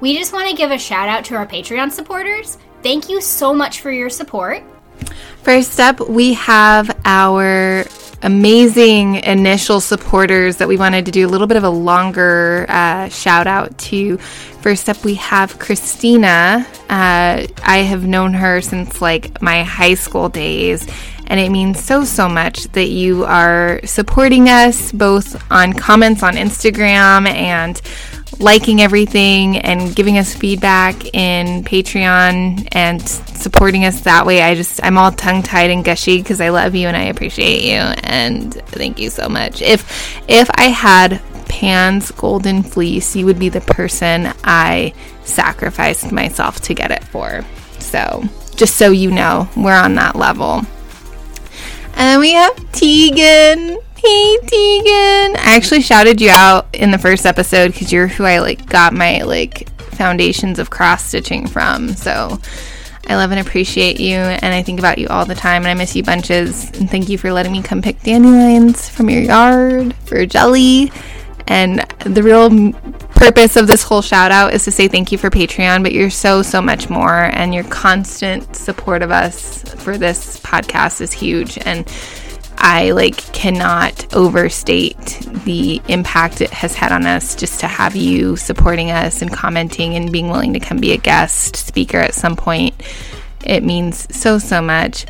We just want to give a shout out to our Patreon supporters. Thank you so much for your support. First up, we have our amazing initial supporters that we wanted to do a little bit of a longer uh, shout out to. First up, we have Christina. Uh, I have known her since like my high school days, and it means so, so much that you are supporting us both on comments on Instagram and liking everything and giving us feedback in Patreon and supporting us that way. I just, I'm all tongue tied and gushy because I love you and I appreciate you. And thank you so much. If, if I had Pan's golden fleece, you would be the person I sacrificed myself to get it for. So, just so you know, we're on that level. And then we have Tegan. Hey Tegan. I actually shouted you out in the first episode because you're who I like got my like foundations of cross stitching from. So I love and appreciate you and I think about you all the time and I miss you bunches. And thank you for letting me come pick dandelions from your yard for jelly. And the real purpose of this whole shout out is to say thank you for Patreon, but you're so, so much more. And your constant support of us for this podcast is huge. And I like cannot overstate the impact it has had on us just to have you supporting us and commenting and being willing to come be a guest speaker at some point. It means so, so much.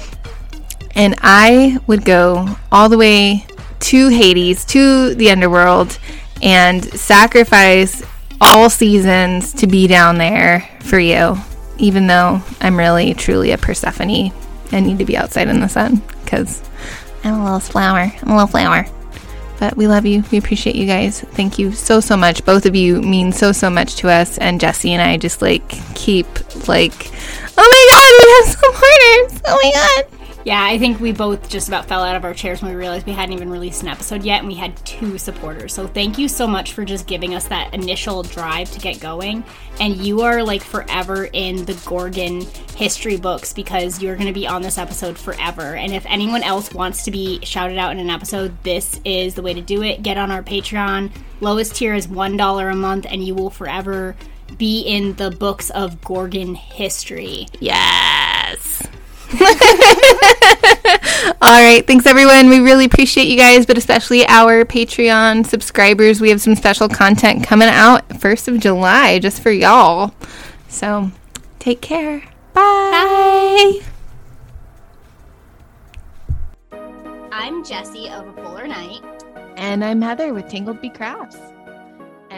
And I would go all the way to Hades, to the underworld, and sacrifice all seasons to be down there for you, even though I'm really, truly a Persephone and need to be outside in the sun because I'm a little flower. I'm a little flower. But we love you. We appreciate you guys. Thank you so so much. Both of you mean so so much to us. And Jesse and I just like keep like, oh my god, we have supporters. Oh my god. Yeah, I think we both just about fell out of our chairs when we realized we hadn't even released an episode yet, and we had two supporters. So thank you so much for just giving us that initial drive to get going. And you are like forever in the Gorgon history books because you're going to be on this episode forever. And if anyone else wants to be shouted out in an episode, this is the way to do it. Get on our Patreon. Lowest tier is $1 a month, and you will forever be in the books of Gorgon history. Yes. All right. Thanks, everyone. We really appreciate you guys, but especially our Patreon subscribers. We have some special content coming out 1st of July just for y'all. So take care. Bye. Bye. I'm Jesse of A Polar Night. And I'm Heather with Tangled Bee Crafts.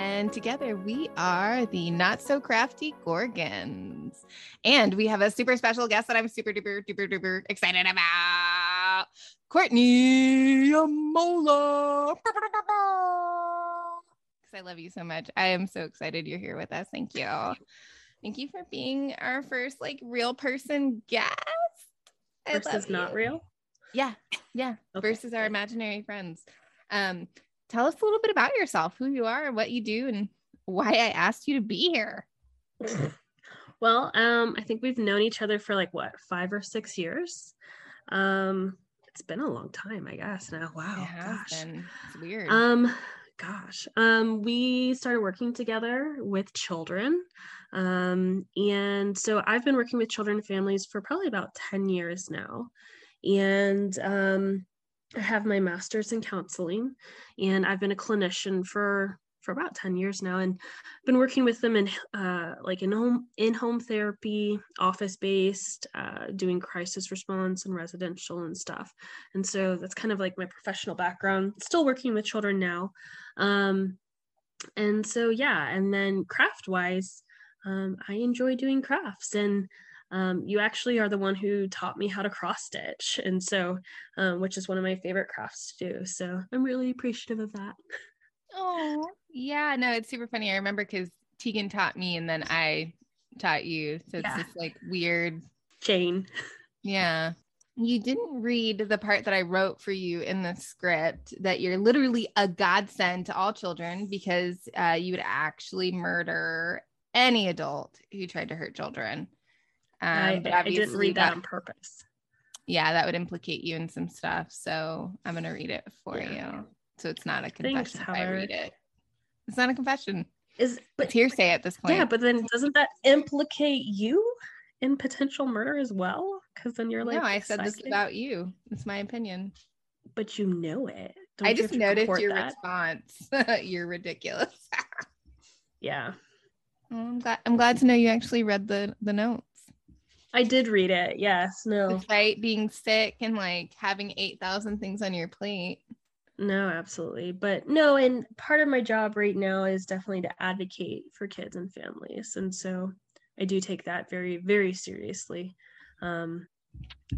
And together we are the Not So Crafty Gorgons. And we have a super special guest that I'm super duper duper duper excited about. Courtney Amola. Because I love you so much. I am so excited you're here with us. Thank you. Thank you for being our first like real person guest. I versus not real? Yeah. Yeah. Okay. Versus our imaginary friends. Um, tell us a little bit about yourself, who you are, what you do, and why I asked you to be here. well, um, I think we've known each other for like what, five or six years. Um, it's been a long time, I guess. Now, wow, gosh, been. it's weird. Um, gosh, um, we started working together with children. Um, and so I've been working with children and families for probably about 10 years now. And um, I have my master's in counseling, and I've been a clinician for for about 10 years now and I've been working with them in uh, like in home in home therapy office based uh, doing crisis response and residential and stuff. And so that's kind of like my professional background still working with children now. Um, and so yeah and then craft wise um, i enjoy doing crafts and um, you actually are the one who taught me how to cross stitch. And so um, which is one of my favorite crafts to do so i'm really appreciative of that. Oh yeah no it's super funny. I remember because tegan taught me and then i taught you. So it's yeah. this like weird. Chain yeah. You didn't read the part that I wrote for you in the script that you're literally a godsend to all children because uh, you would actually murder any adult who tried to hurt children. Um, I, but I didn't read that, that, on purpose. Yeah, that would implicate you in some stuff. So I'm going to read it for yeah. you. So it's not a confession Thanks, if I read it. It's not a confession. is but It's hearsay at this point. yeah, but then doesn't that implicate you in potential murder as well? Because then you're like, no, I said this about you. It's my opinion. but you know it. Don't I just noticed your that? response. You're ridiculous. Yeah, Well, I'm glad. I'm glad to know you actually read the the notes. I did read it. Yes, no, Despite being sick and like having eight thousand things on your plate. no, absolutely. But no, and part of my job right now is definitely to advocate for kids and families, and so I do take that very, very seriously. Um,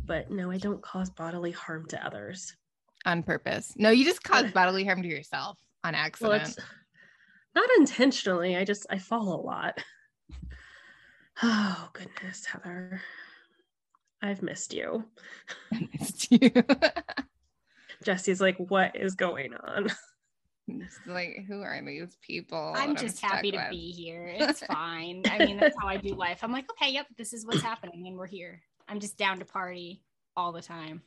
but no, I don't cause bodily harm to others. on purpose. No, you just cause bodily harm to yourself on accident. it's not intentionally. I just I fall a lot. Oh goodness, Heather. I've missed you. It's you. Jesse's like, what is going on? It's like, who are these people? I'm that just stuck happy to with? be here. It's fine. I mean, that's how I do life. I'm like, okay, yep, this is what's happening, and we're here. I'm just down to party all the time.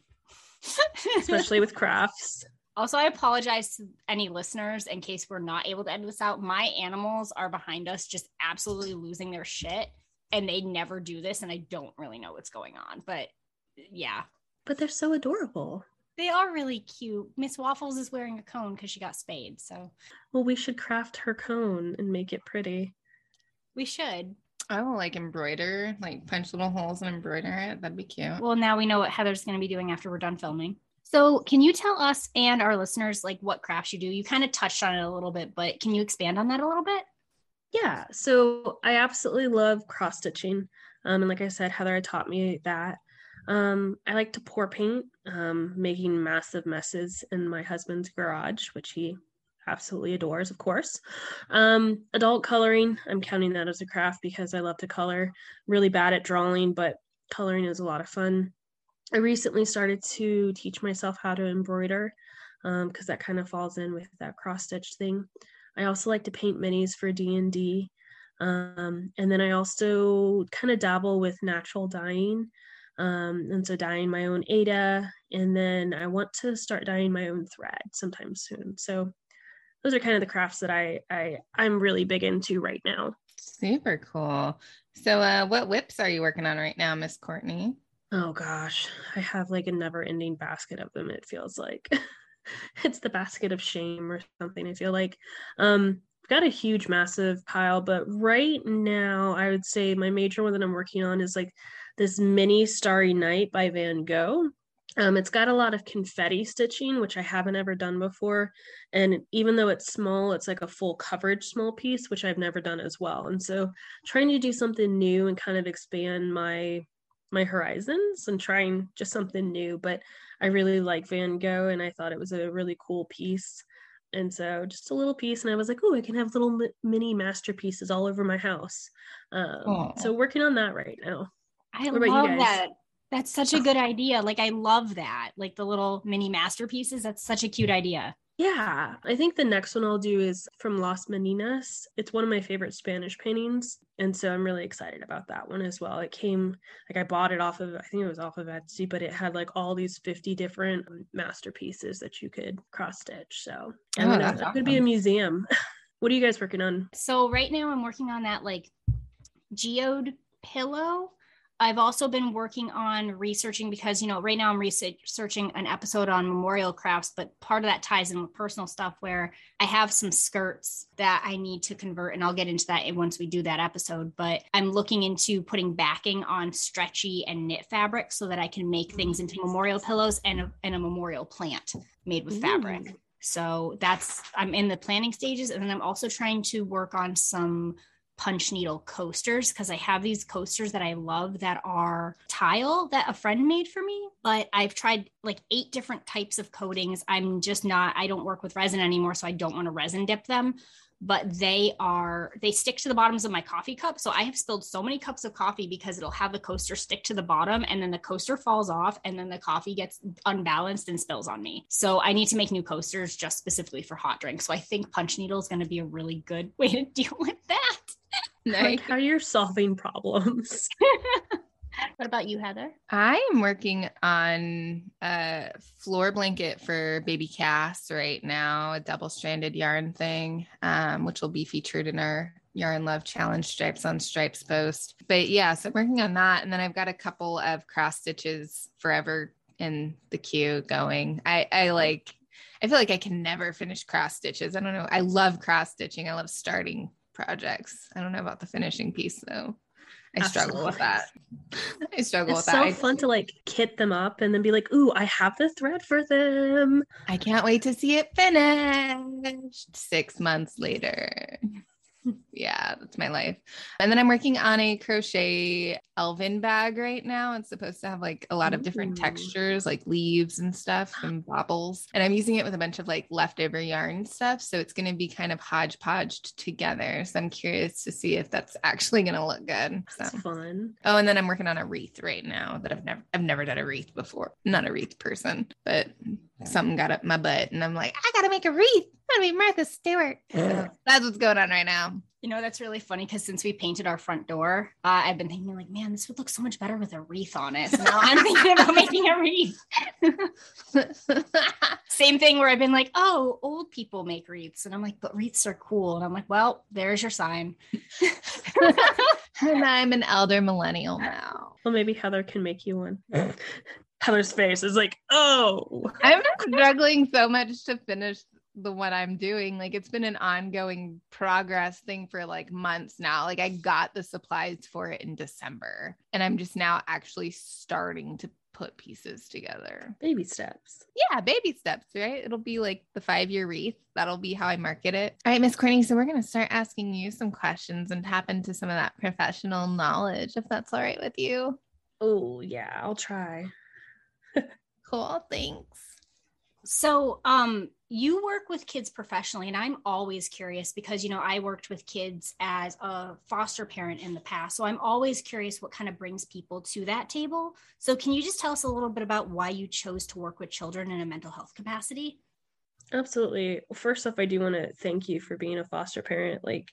Especially with crafts. Also, I apologize to any listeners in case we're not able to edit this out. My animals are behind us, just absolutely losing their shit, and they never do this, and I don't really know what's going on. But yeah, But they're so adorable. they are really cute. Miss Waffles is wearing a cone because she got spayed, so Well, we should craft her cone and make it pretty. we should. I will like embroider, like punch little holes and embroider it. That'd be cute. Well, now we know what Heather's going to be doing after we're done filming. So, can you tell us and our listeners like what crafts you do? You kind of touched on it a little bit, but can you expand on that a little bit? Yeah, so I absolutely love cross stitching. Um, and like I said, Heather taught me that. Um, I like to pour paint, um, making massive messes in my husband's garage, which he absolutely adores, of course. Um, adult coloring, I'm counting that as a craft because I love to color. Really bad at drawing, but coloring is a lot of fun. I recently started to teach myself how to embroider because that kind of falls in with that cross stitch thing. I also like to paint minis for D and D, um, and then I also kind of dabble with natural dyeing, um, and so dyeing my own Ada, and then I want to start dyeing my own thread sometime soon. So those are kind of the crafts that I, I I'm really big into right now. Super cool. So, uh, what WIPs are you working on right now, Miss Courtney? Oh gosh, I have like a never-ending basket of them. It feels like it's the basket of shame or something. I feel like um, I've got a huge, massive pile, but right now I would say my major one that I'm working on is like this mini Starry Night by Van Gogh. Um, it's got a lot of confetti stitching, which I haven't ever done before. And even though it's small, it's like a full coverage small piece, which I've never done as well. And so trying to do something new and kind of expand my my horizons and trying just something new. But I really like Van Gogh and I thought it was a really cool piece. And so just a little piece, and I was like, oh, I can have little mini masterpieces all over my house. Um, so working on that right now. I What love that. That's such a good idea. Like, I love that. Like the little mini masterpieces. That's such a cute idea. Yeah, I think the next one I'll do is from Las Meninas. It's one of my favorite Spanish paintings. And so I'm really excited about that one as well. It came, like, I bought it off of, I think it was off of Etsy, but it had like all these 50 different masterpieces that you could cross stitch. So I Oh, don't know, that's that could be a museum. what are you guys working on? So right now I'm working on that like geode pillow. I've also been working on researching because you know right now I'm researching an episode on memorial crafts, but part of that ties in with personal stuff where I have some skirts that I need to convert, and I'll get into that once we do that episode. But I'm looking into putting backing on stretchy and knit fabric so that I can make things into memorial pillows and a, and a memorial plant made with fabric. Ooh. So that's I'm in the planning stages, and then I'm also trying to work on some punch needle coasters because I have these coasters that I love that are tile that a friend made for me. But I've tried like eight different types of coatings. I'm just not, I don't work with resin anymore, so I don't want to resin dip them. But they are, they stick to the bottoms of my coffee cup. So I have spilled so many cups of coffee because it'll have the coaster stick to the bottom and then the coaster falls off and then the coffee gets unbalanced and spills on me. So I need to make new coasters just specifically for hot drinks. So I think punch needle is going to be a really good way to deal with that. Like how you're solving problems. What about you, Heather? I am working on a floor blanket for baby Cass right now, a double stranded yarn thing, um, which will be featured in our Yarn Love Challenge Stripes on Stripes post. But yeah, so I'm working on that. And then I've got a couple of cross stitches forever in the queue going. I, I like, I feel like I can never finish cross stitches. I don't know. I love cross stitching. I love starting projects. I don't know about the finishing piece though. I struggle with that. I struggle it's with that. It's so fun to like kit them up and then be like, "Ooh, I have the thread for them." I can't wait to see it finished. Six months later yeah, that's my life. And then I'm working on a crochet elven bag right now. It's supposed to have like a lot of different Ooh. textures, like leaves and stuff and bobbles. And I'm using it with a bunch of like leftover yarn stuff. So it's going to be kind of hodgepodged together. So I'm curious to see if that's actually going to look good. So. That's fun. Oh, and then I'm working on a wreath right now that I've never I've never done a wreath before. Not a wreath person, but something got up my butt and I'm like, I gotta make a wreath. I'm gonna be Martha Stewart. So that's what's going on right now. You know, that's really funny because since we painted our front door, uh, I've been thinking, like, man, this would look so much better with a wreath on it. So now I'm thinking about making a wreath. Same thing where I've been like, oh, old people make wreaths. And I'm like, but wreaths are cool. And I'm like, well, there's your sign. and I'm an elder millennial now. Well, maybe Heather can make you one. Heather's face is like, "Oh, I'm struggling so much to finish the what I'm doing. Like it's been an ongoing progress thing for like months now. Like I got the supplies for it in December and I'm just now actually starting to put pieces together. baby steps." Yeah, baby steps, right? It'll be like the five year wreath. That'll be how I market it. All right, Miss Courtney. So we're going to start asking you some questions and tap into some of that professional knowledge, if that's all right with you. Oh, yeah, I'll try. Cool. Thanks. So, um, you work with kids professionally, and I'm always curious because you know I worked with kids as a foster parent in the past, so I'm always curious what kind of brings people to that table. So, can you just tell us a little bit about why you chose to work with children in a mental health capacity? Absolutely. First off, I do want to thank you for being a foster parent. Like,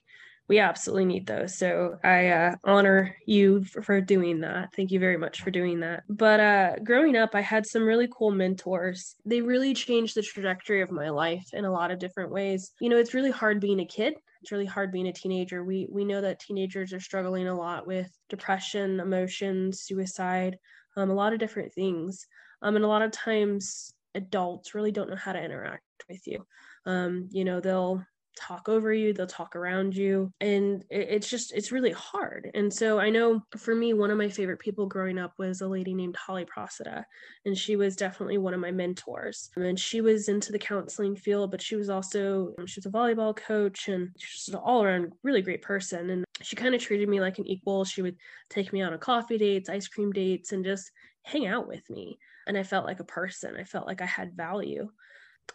we absolutely need those. So I uh, honor you for, doing that. Thank you very much for doing that. But uh, growing up, I had some really cool mentors. They really changed the trajectory of my life in a lot of different ways. You know, it's really hard being a kid. It's really hard being a teenager. We we know that teenagers are struggling a lot with depression, emotions, suicide, um, a lot of different things. Um, and a lot of times, adults really don't know how to interact with you. Um, you know, they'll talk over you they'll talk around you and it, it's just it's really hard and so i know for me one of my favorite people growing up was a lady named holly procida and she was definitely one of my mentors and she was into the counseling field but she was also um, she was a volleyball coach and she's an all-around really great person and she kind of treated me like an equal she would take me on a coffee dates ice cream dates and just hang out with me and i felt like a person i felt like i had value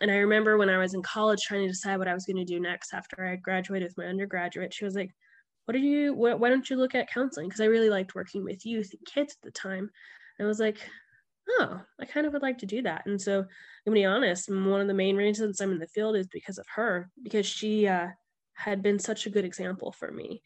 and I remember when I was in college trying to decide what I was going to do next after I graduated with my undergraduate, she was like, What did you, what, why don't you look at counseling? Because I really liked working with youth and kids at the time. And I was like, Oh, I kind of would like to do that. And so, to be honest, one of the main reasons I'm in the field is because of her, because she uh, had been such a good example for me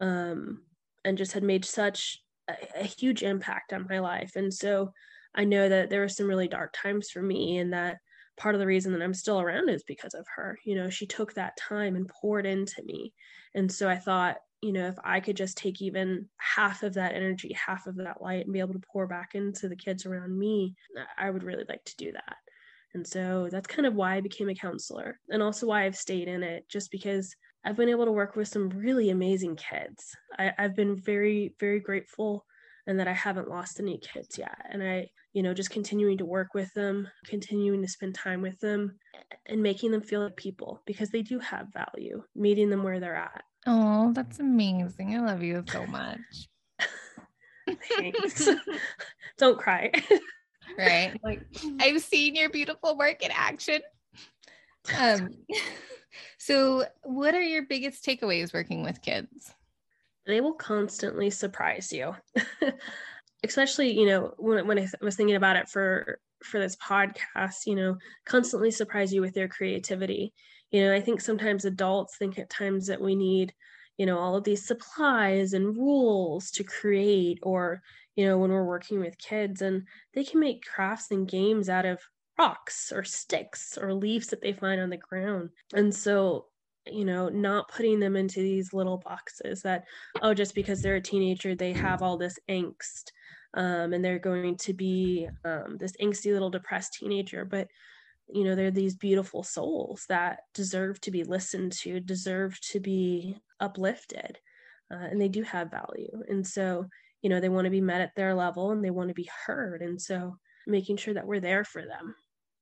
um, and just had made such a, a huge impact on my life. And so, I know that there were some really dark times for me and that part of the reason that I'm still around is because of her. You know, she took that time and poured into me. And so I thought, you know, if I could just take even half of that energy, half of that light, and be able to pour back into the kids around me, I would really like to do that. And so that's kind of why I became a counselor and also why I've stayed in it, just because I've been able to work with some really amazing kids. I, I've been very, very grateful and that I haven't lost any kids yet. And I, you know, just continuing to work with them, continuing to spend time with them, and making them feel like people because they do have value, meeting them where they're at. Oh, that's amazing. I love you so much. Thanks. Don't cry. right? Like I've seen your beautiful work in action. Um so what are your biggest takeaways working with kids? they will constantly surprise you especially you know when, when i was thinking about it for for this podcast you know constantly surprise you with their creativity. You know i think sometimes adults think at times that we need you know all of these supplies and rules to create or you know when we're working with kids and they can make crafts and games out of rocks or sticks or leaves that they find on the ground. And so you know not putting them into these little boxes that oh just because they're a teenager they have all this angst um, and they're going to be um, this angsty little depressed teenager but you know they're these beautiful souls that deserve to be listened to deserve to be uplifted uh, and they do have value and so you know they want to be met at their level and they want to be heard and so making sure that we're there for them.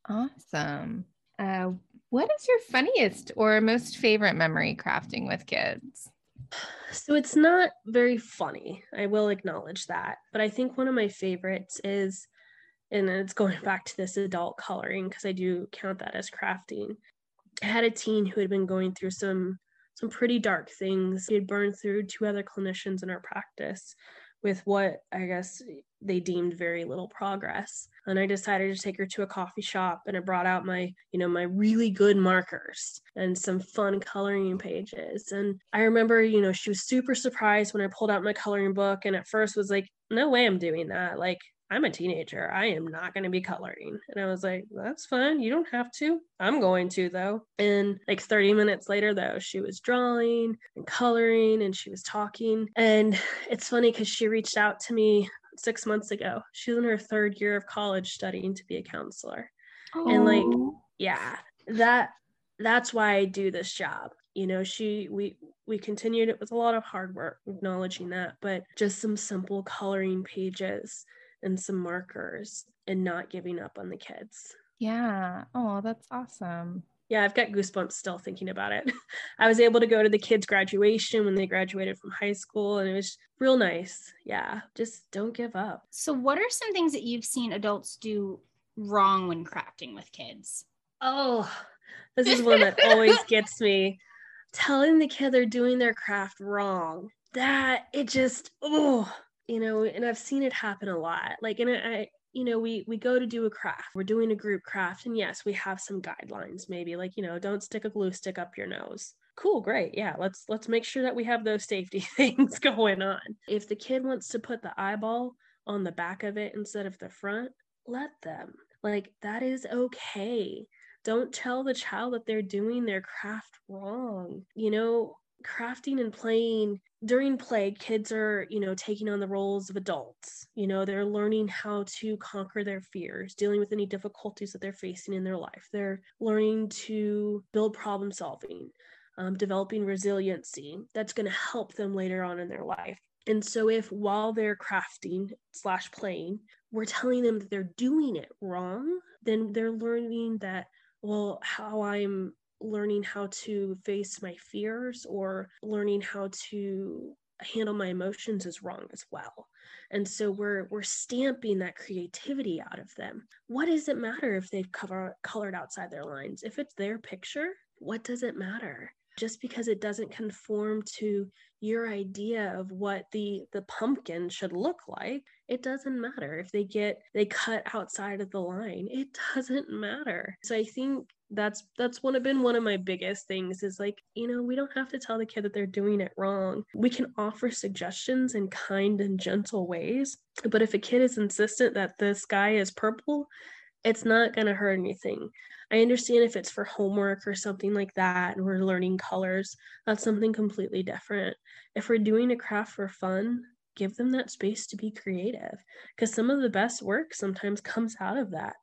Awesome. Uh, what is your funniest or most favorite memory crafting with kids so it's not very funny i will acknowledge that but i think one of my favorites is and it's going back to this adult coloring because I do count that as crafting. I had a teen who had been going through some some pretty dark things. He had burned through two other clinicians in our practice with what I guess they deemed very little progress. And I decided to take her to a coffee shop and I brought out my, you know, my really good markers and some fun coloring pages. And I remember, you know, she was super surprised when I pulled out my coloring book and at first was like, no way I'm doing that. Like I'm a teenager. I am not going to be coloring. And I was like, that's fine. You don't have to. I'm going to, though. And like 30 minutes later, though, she was drawing and coloring and she was talking. And it's funny because she reached out to me six months ago. She's in her third year of college studying to be a counselor. Oh. And like, yeah, that that's why I do this job. You know, she we we continued it with a lot of hard work, acknowledging that, but just some simple coloring pages and some markers and not giving up on the kids. Yeah. Oh, that's awesome. Yeah, I've got goosebumps still thinking about it. I was able to go to the kids' graduation when they graduated from high school, and it was real nice. Yeah, just don't give up. So, what are some things that you've seen adults do wrong when crafting with kids? Oh, this is one that always gets me. Telling the kid they're doing their craft wrong. That it just, oh, you know and i've seen it happen a lot like and i you know we we go to do a craft we're doing a group craft and yes we have some guidelines maybe like you know don't stick a glue stick up your nose. Cool great yeah let's let's make sure that we have those safety things going on. If the kid wants to put the eyeball on the back of it instead of the front let them like that is okay. Don't tell the child that they're doing their craft wrong you know crafting and playing during play kids are you know taking on the roles of adults you know they're learning how to conquer their fears dealing with any difficulties that they're facing in their life. They're learning to build problem solving um, developing resiliency that's going to help them later on in their life. And so if while they're crafting slash playing we're telling them that they're doing it wrong then they're learning that well how i'm learning how to face my fears or learning how to handle my emotions is wrong as well. And so we're we're stamping that creativity out of them. What does it matter if they've cover, colored outside their lines? If it's their picture what does it matter? Just because it doesn't conform to your idea of what the the pumpkin should look like it doesn't matter. If they get they cut outside of the line it doesn't matter. So i think that's that's one of been one of my biggest things is like you know we don't have to tell the kid that they're doing it wrong. We can offer suggestions in kind and gentle ways but if a kid is insistent that the sky is purple it's not going to hurt anything. I understand if it's for homework or something like that and we're learning colors that's something completely different. If we're doing a craft for fun give them that space to be creative because some of the best work sometimes comes out of that.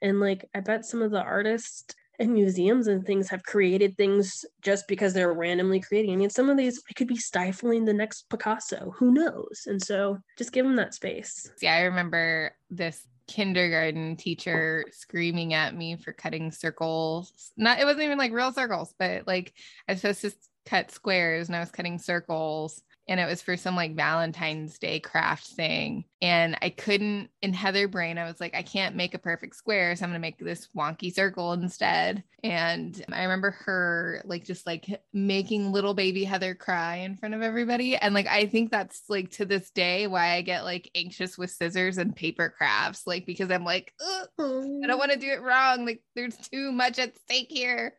And like i bet some of the artists and museums and things have created things just because they're randomly creating. I mean, some of these it could be stifling the next Picasso. Who knows? And so just give them that space. Yeah, I remember this kindergarten teacher screaming at me for cutting circles. Not it wasn't even like real circles, but like I was supposed to cut squares and I was cutting circles and it was for some like Valentine's Day craft thing. And I couldn't, in Heather brain, I was like, I can't make a perfect square. So I'm going to make this wonky circle instead. And I remember her like just like making little baby Heather cry in front of everybody. And like, I think that's like to this day why I get like anxious with scissors and paper crafts, like because I'm like, I don't want to do it wrong. Like, there's too much at stake here.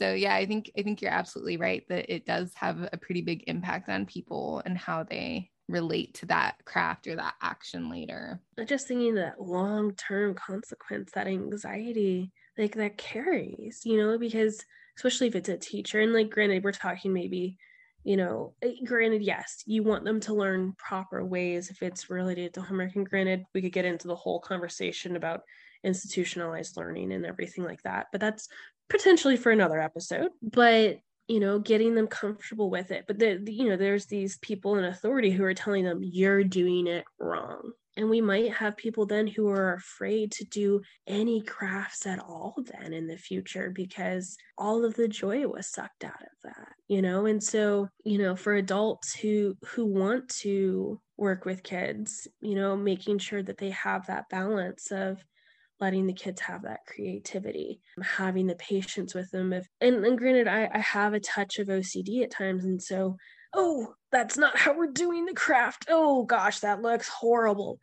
So yeah, I think I think you're absolutely right that it does have a pretty big impact on people and how they relate to that craft or that action later. Just thinking that long term consequence, that anxiety, like that carries, you know, because especially if it's a teacher, and like granted, we're talking maybe, you know, eh, granted, yes, you want them to learn proper ways if it's related to homework. And granted, we could get into the whole conversation about institutionalized learning and everything like that, but that's potentially for another episode. But you know getting them comfortable with it but the, the, you know there's these people in authority who are telling them you're doing it wrong and we might have people then who are afraid to do any crafts at all then in the future because all of the joy was sucked out of that you know and so you know for adults who who want to work with kids you know making sure that they have that balance of letting the kids have that creativity, um, having the patience with them. If and, and granted, I, I have a touch of OCD at times, and so oh, that's not how we're doing the craft. Oh gosh, that looks horrible.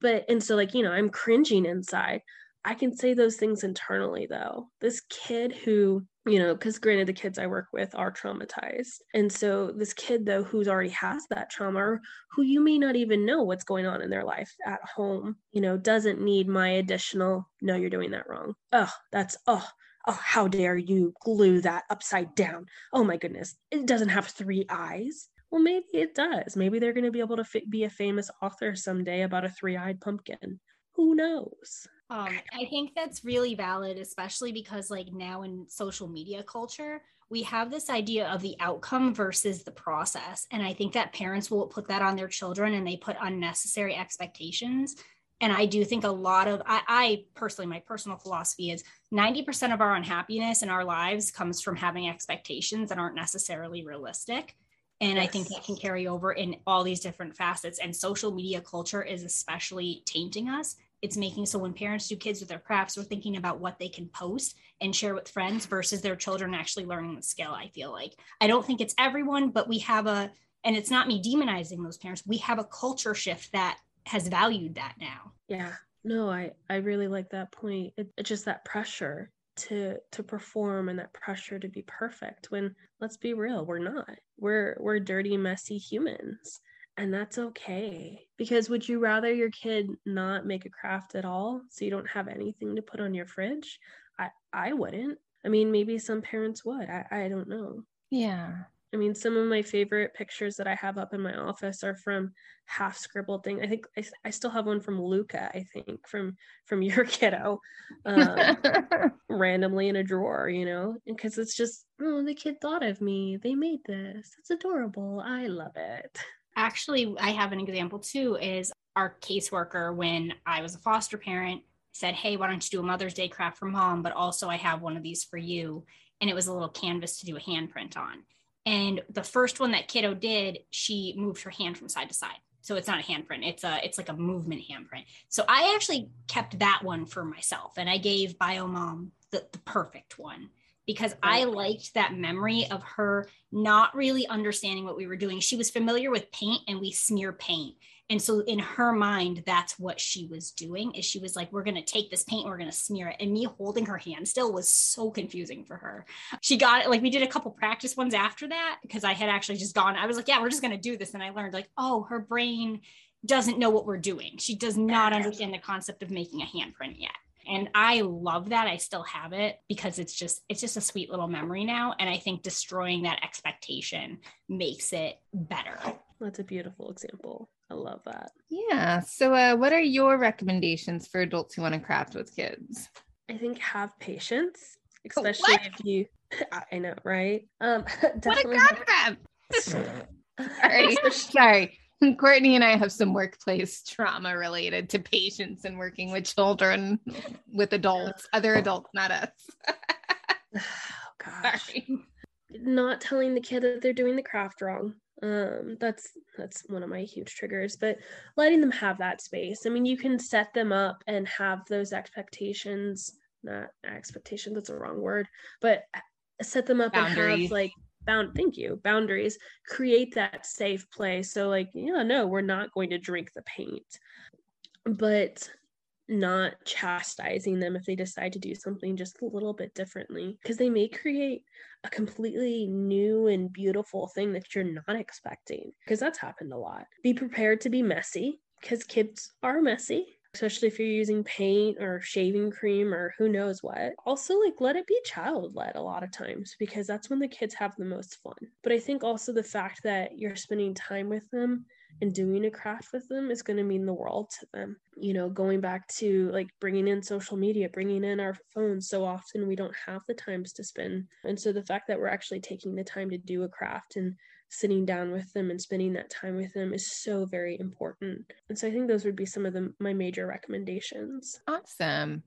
But and so like you know, I'm cringing inside. I can say those things internally though. This kid who you know, because granted, the kids I work with are traumatized. And so, this kid, though, who's already has that trauma, who you may not even know what's going on in their life at home, you know, doesn't need my additional, no, you're doing that wrong. Oh, that's, oh, oh, how dare you glue that upside down? Oh my goodness, it doesn't have three eyes. Well, maybe it does. Maybe they're going to be able to be a famous author someday about a three eyed pumpkin. Who knows? Um, I think that's really valid, especially because, like, now in social media culture, we have this idea of the outcome versus the process. And I think that parents will put that on their children and they put unnecessary expectations. And I do think a lot of, I, I personally, my personal philosophy is 90% of our unhappiness in our lives comes from having expectations that aren't necessarily realistic. And yes. I think that can carry over in all these different facets. And social media culture is especially tainting us it's making so when parents do kids with their crafts, they're thinking about what they can post and share with friends versus their children actually learning the skill. I feel like I don't think it's everyone, but we have a, and it's not me demonizing those parents. We have a culture shift that has valued that now. Yeah, no, I I really like that point. It, it's just that pressure to to perform and that pressure to be perfect. When let's be real, we're not. We're we're dirty, messy humans and that's okay because would you rather your kid not make a craft at all so you don't have anything to put on your fridge? I i wouldn't. I mean maybe some parents would. I, I don't know. Yeah. I mean some of my favorite pictures that i have up in my office are from half scribbled thing. I think i, I still have one from luca i think from from your kiddo um, randomly in a drawer you know? Because it's just oh the kid thought of me. They made this. It's adorable. I love it actually i have an example too is our caseworker when i was a foster parent said hey why don't you do a mother's day craft for mom but also i have one of these for you. And it was a little canvas to do a handprint on. And the first one that kiddo did she moved her hand from side to side. So it's not a handprint it's a it's like a movement handprint. So i actually kept that one for myself and i gave biomom the, the perfect one because I liked that memory of her not really understanding what we were doing. She was familiar with paint and we smear paint. And so in her mind, that's what she was doing is she was like, we're going to take this paint, we're going to smear it. And me holding her hand still was so confusing for her. She got it. Like we did a couple practice ones after that because I had actually just gone, I was like, yeah, we're just going to do this. And I learned like, oh, her brain doesn't know what we're doing. She does not understand the concept of making a handprint yet and i love that i still have it because it's just it's just a sweet little memory now. And i think destroying that expectation makes it better. That's a beautiful example. I love that. Yeah. So uh, what are your recommendations for adults who want to craft with kids? I think have patience especially what? if you i know right? Um what a concept sorry. Sorry Courtney and I have some workplace trauma related to patients and working with children, with adults, other adults, not us. oh, gosh. Sorry. Not telling the kid that they're doing the craft wrong. Um, that's that's one of my huge triggers, but letting them have that space. I mean, you can set them up and have those expectations, not expectations, that's a wrong word, but set them up Boundaries. and have like bound thank you boundaries create that safe place so like yeah no we're not going to drink the paint but not chastising them if they decide to do something just a little bit differently because they may create a completely new and beautiful thing that you're not expecting because that's happened a lot. Be prepared to be messy because kids are messy especially if you're using paint or shaving cream or who knows what. Also, like, let it be child led a lot of times because that's when the kids have the most fun. But I think also the fact that you're spending time with them and doing a craft with them is going to mean the world to them. You know, going back to like bringing in social media, bringing in our phones so often we don't have the times to spend. And so the fact that we're actually taking the time to do a craft and sitting down with them and spending that time with them is so very important. And so I think those would be some of the my major recommendations. Awesome.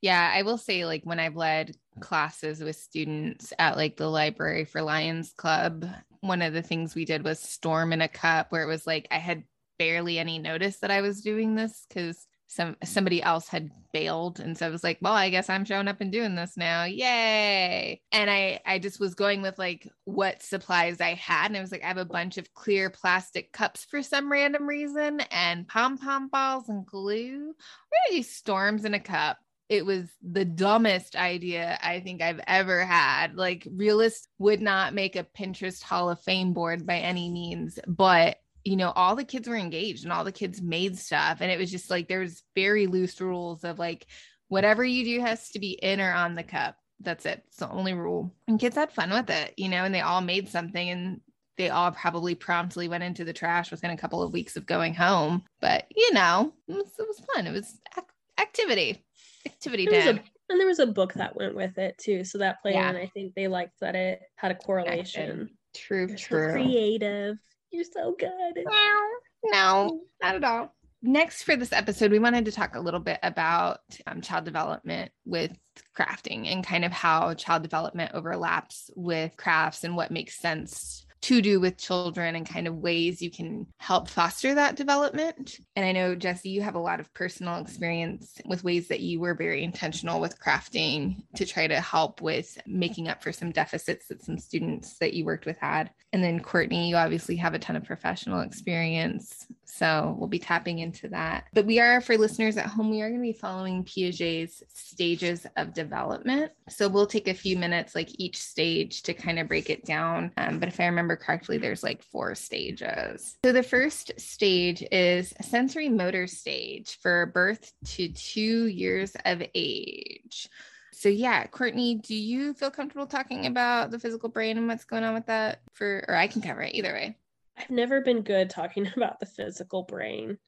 Yeah, I will say like when I've led classes with students at like the Library for Lions Club, one of the things we did was storm in a cup where it was like I had barely any notice that I was doing this cuz some somebody else had bailed and so I was like, well, I guess I'm showing up and doing this now. Yay. And I I just was going with like what supplies I had and I was like I have a bunch of clear plastic cups for some random reason and pom-pom balls and glue. We're going to storms in a cup. It was the dumbest idea I think I've ever had. Like realists would not make a Pinterest Hall of Fame board by any means, but you know, all the kids were engaged and all the kids made stuff. And it was just like there's very loose rules of like whatever you do has to be in or on the cup. That's it. It's the only rule. And kids had fun with it, you know, and they all made something and they all probably promptly went into the trash within a couple of weeks of going home. But, you know, it was, it was fun. It was ac- activity, activity time. and there was a book that went with it too. So that played yeah. and I think they liked that it had a correlation. True, true. So creative. You're so good. No, no, not at all. Next, for this episode, we wanted to talk a little bit about um, child development with crafting and kind of how child development overlaps with crafts and what makes sense to do with children and kind of ways you can help foster that development. And I know, Jesse, you have a lot of personal experience with ways that you were very intentional with crafting to try to help with making up for some deficits that some students that you worked with had. And then, Courtney, you obviously have a ton of professional experience. So we'll be tapping into that. But we are, for listeners at home, we are going to be following Piaget's stages of development. So we'll take a few minutes, like each stage, to kind of break it down. Um, but if I remember correctly, there's like four stages. So the first stage is sensorimotor stage for birth to two years of age. So yeah, Courtney, do you feel comfortable talking about the physical brain and what's going on with that for or I can cover it either way. I've never been good talking about the physical brain.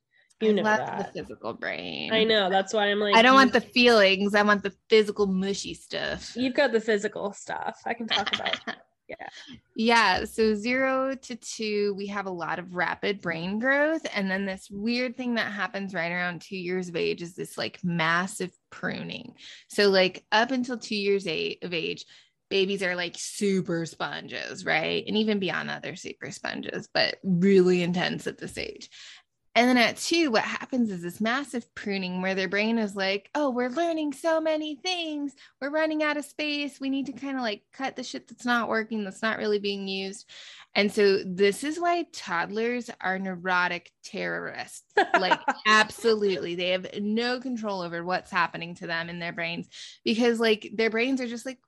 You know that. the physical brain. I know. That's why I'm like I don't want the feelings. I want the physical mushy stuff. You've got the physical stuff. I can talk about yeah. Yeah. So zero to two, we have a lot of rapid brain growth. And then this weird thing that happens right around two years of age is this like massive pruning. So, like up until two years of age, babies are like super sponges, right? And even beyond that, they're super sponges, but really intense at this age. And then at two, what happens is this massive pruning where their brain is like, oh, we're learning so many things. We're running out of space. We need to kind of like cut the shit that's not working, that's not really being used. And so this is why toddlers are neurotic terrorists. Like, absolutely. They have no control over what's happening to them in their brains because, like, their brains are just like,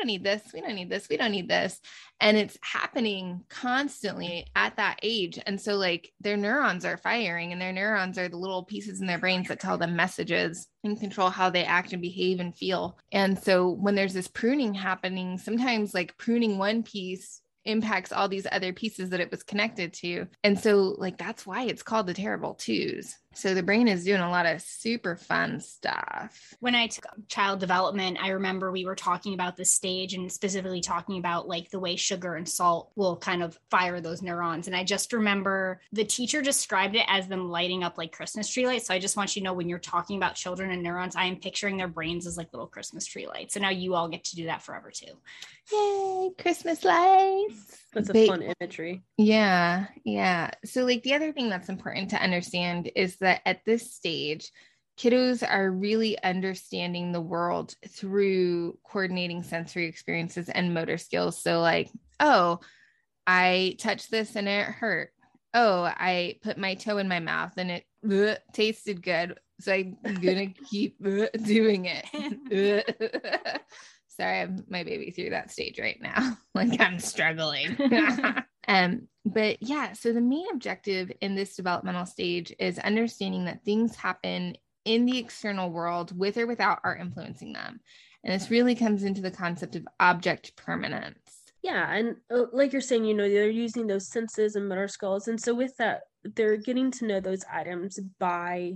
don't need this. We don't need this. We don't need this. And it's happening constantly at that age. And so, like, their neurons are firing, and their neurons are the little pieces in their brains that tell them messages and control how they act and behave and feel. And so, when there's this pruning happening, sometimes like pruning one piece impacts all these other pieces that it was connected to. And so, like, that's why it's called the terrible twos. So the brain is doing a lot of super fun stuff. When I took child development, I remember we were talking about this stage and specifically talking about like the way sugar and salt will kind of fire those neurons. And I just remember the teacher described it as them lighting up like Christmas tree lights. So I just want you to know when you're talking about children and neurons, I am picturing their brains as like little Christmas tree lights. So now you all get to do that forever too. Yay, Christmas lights. That's a they, fun imagery. Yeah, yeah. So, like, the other thing that's important to understand is that at this stage, kiddos are really understanding the world through coordinating sensory experiences and motor skills. So, like, oh, I touched this and it hurt. Oh, I put my toe in my mouth and it bleh, tasted good. So I'm gonna keep uh, doing it. Sorry, I'm my baby through that stage right now. like I'm struggling. um, but yeah, so the main objective in this developmental stage is understanding that things happen in the external world with or without our influencing them. And this really comes into the concept of object permanence. Yeah. And uh, like you're saying, you know, they're using those senses and motor skills. And so with that, they're getting to know those items by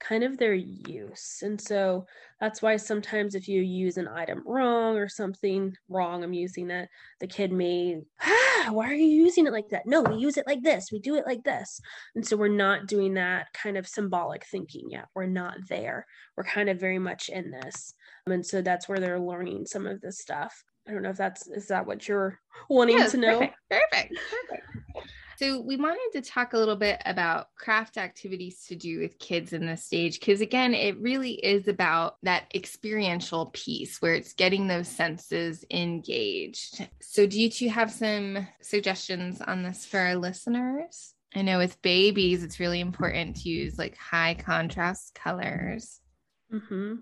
kind of their use. And so that's why sometimes if you use an item wrong or something wrong, I'm using it, the kid may, ah, why are you using it like that? No, we use it like this. We do it like this. And so we're not doing that kind of symbolic thinking yet. We're not there. We're kind of very much in this. And so that's where they're learning some of this stuff. I don't know if that's is that what you're wanting yes, to know? Perfect. Perfect. perfect. So, we wanted to talk a little bit about craft activities to do with kids in this stage, because again, it really is about that experiential piece where it's getting those senses engaged. So, do you two have some suggestions on this for our listeners? I know with babies, it's really important to use like high contrast colors. Mm-hmm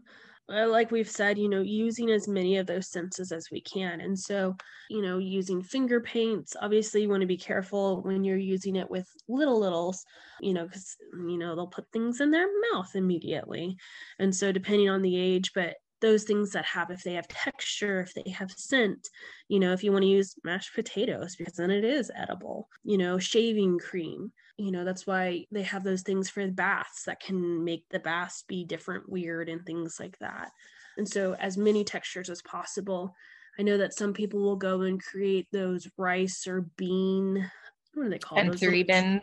like we've said, you know, using as many of those senses as we can. And so, you know, using finger paints, obviously, you want to be careful when you're using it with little littles, you know, because, you know, they'll put things in their mouth immediately. And so, depending on the age, but those things that have if they have texture if they have scent you know if you want to use mashed potatoes because then it is edible you know shaving cream you know that's why they have those things for baths that can make the baths be different weird and things like that. And so as many textures as possible. I know that some people will go and create those rice or bean what do they sensory bin.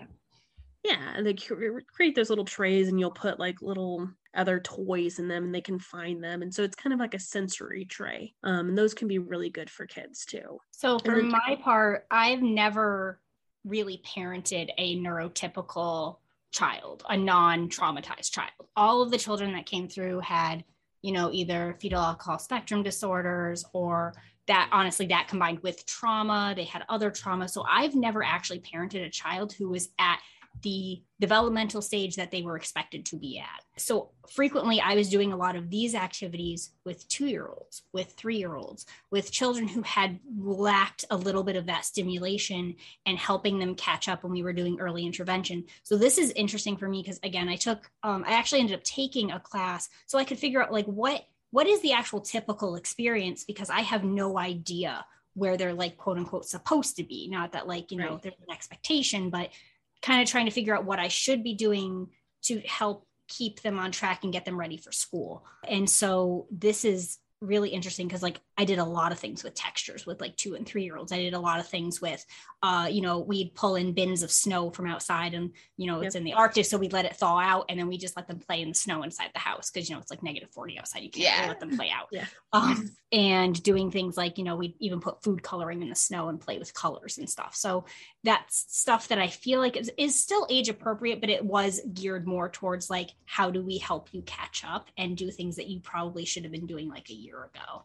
yeah they create those little trays and you'll put like little other toys in them and they can find them and so it's kind of like a sensory tray um, and those can be really good for kids too. So for then, my part i've never really parented a neurotypical child a non-traumatized child. All of the children that came through had you know either fetal alcohol spectrum disorders or that honestly that combined with trauma. They had other trauma. So i've never actually parented a child who was at the developmental stage that they were expected to be at. So frequently, I was doing a lot of these activities with two year olds, with three year olds, with children who had lacked a little bit of that stimulation and helping them catch up when we were doing early intervention. So this is interesting for me because, again, I took, um, I actually ended up taking a class so I could figure out like what what is the actual typical experience because I have no idea where they're like quote unquote supposed to be not that like you know right. there's an expectation but kind of trying to figure out what I should be doing to help keep them on track and get them ready for school. And so this is really interesting because like I did a lot of things with textures with like two and three year olds. I did a lot of things with uh, you know, we'd pull in bins of snow from outside and you know, it's yep. in the Arctic, so we let it thaw out and then we just let them play in the snow inside the house because you know it's like negative 40 outside. You can't yeah. really let them play out. Yeah. Um, and doing things like, you know, we even put food coloring in the snow and play with colors and stuff. So that's stuff that I feel like is, is still age appropriate, but it was geared more towards like how do we help you catch up and do things that you probably should have been doing like a year ago.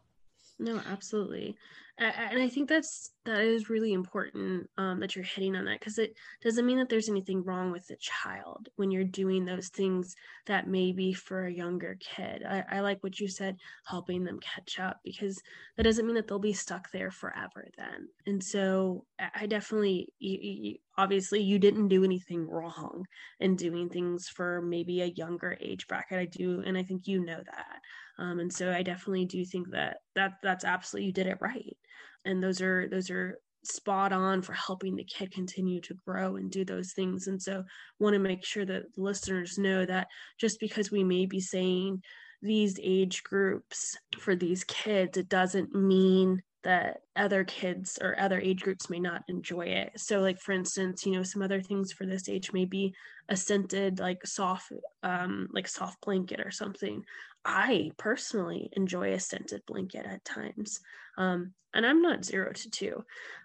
No, absolutely and I think that's that is really important um, that you're hitting on that because it doesn't mean that there's anything wrong with the child when you're doing those things that may be for a younger kid. I, I like what you said, helping them catch up because that doesn't mean that they'll be stuck there forever. Then, and so I definitely, you, you, obviously, you didn't do anything wrong in doing things for maybe a younger age bracket. I do, and I think you know that. Um, and so I definitely do think that that that's absolutely you did it right. And those are those are spot on for helping the kid continue to grow and do those things. And so want to make sure that listeners know that just because we may be saying these age groups for these kids, it doesn't mean that other kids or other age groups may not enjoy it. So, like for instance, you know, some other things for this age may be a scented, like soft, um, like soft blanket or something. I personally enjoy a scented blanket at times, um, and I'm not zero to two.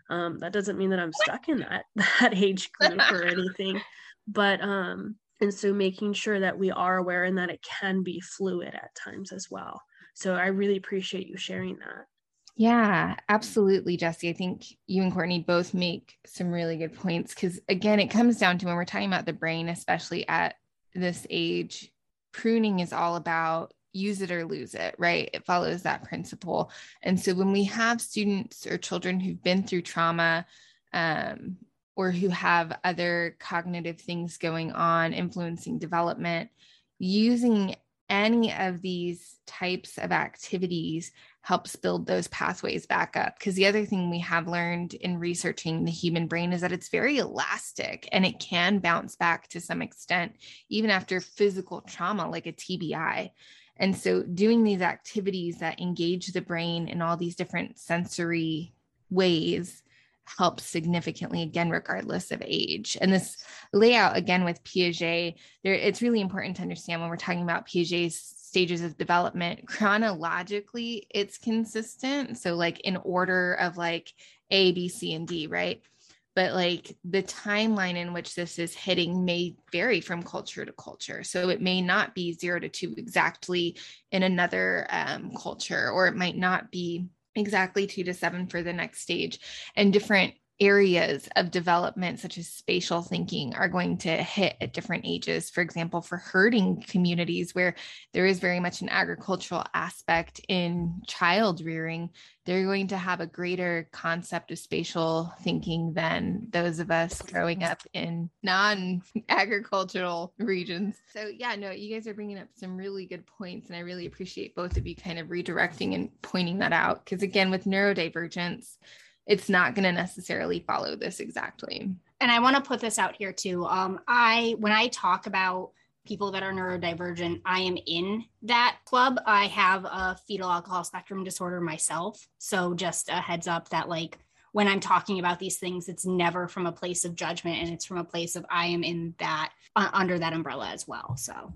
Um, that doesn't mean that I'm stuck in that that age group or anything, but um, and so making sure that we are aware and that it can be fluid at times as well. So I really appreciate you sharing that. Yeah, absolutely, Jesse. I think you and Courtney both make some really good points because, again, it comes down to when we're talking about the brain, especially at this age, pruning is all about use it or lose it, right? It follows that principle. And so when we have students or children who've been through trauma, um, or who have other cognitive things going on influencing development, using any of these types of activities helps build those pathways back up. Because the other thing we have learned in researching the human brain is that it's very elastic and it can bounce back to some extent, even after physical trauma like a TBI. And so, doing these activities that engage the brain in all these different sensory ways helps significantly again regardless of age and this layout again with piaget there it's really important to understand when we're talking about piaget's stages of development chronologically it's consistent so like in order of like a b c and d right but like the timeline in which this is hitting may vary from culture to culture. So it may not be zero to two exactly in another um, culture, or it might not be exactly two to seven for the next stage. And different areas of development, such as spatial thinking, are going to hit at different ages. For example, for herding communities where there is very much an agricultural aspect in child rearing, they're going to have a greater concept of spatial thinking than those of us growing up in non agricultural regions. So, yeah, no, you guys are bringing up some really good points. And I really appreciate both of you kind of redirecting and pointing that out. Because, again, with neurodivergence, it's not going to necessarily follow this exactly. And I want to put this out here too. Um, I when I talk about people that are neurodivergent, I am in that club. I have a fetal alcohol spectrum disorder myself, so just a heads up that like when I'm talking about these things, it's never from a place of judgment, and it's from a place of I am in that uh, under that umbrella as well. So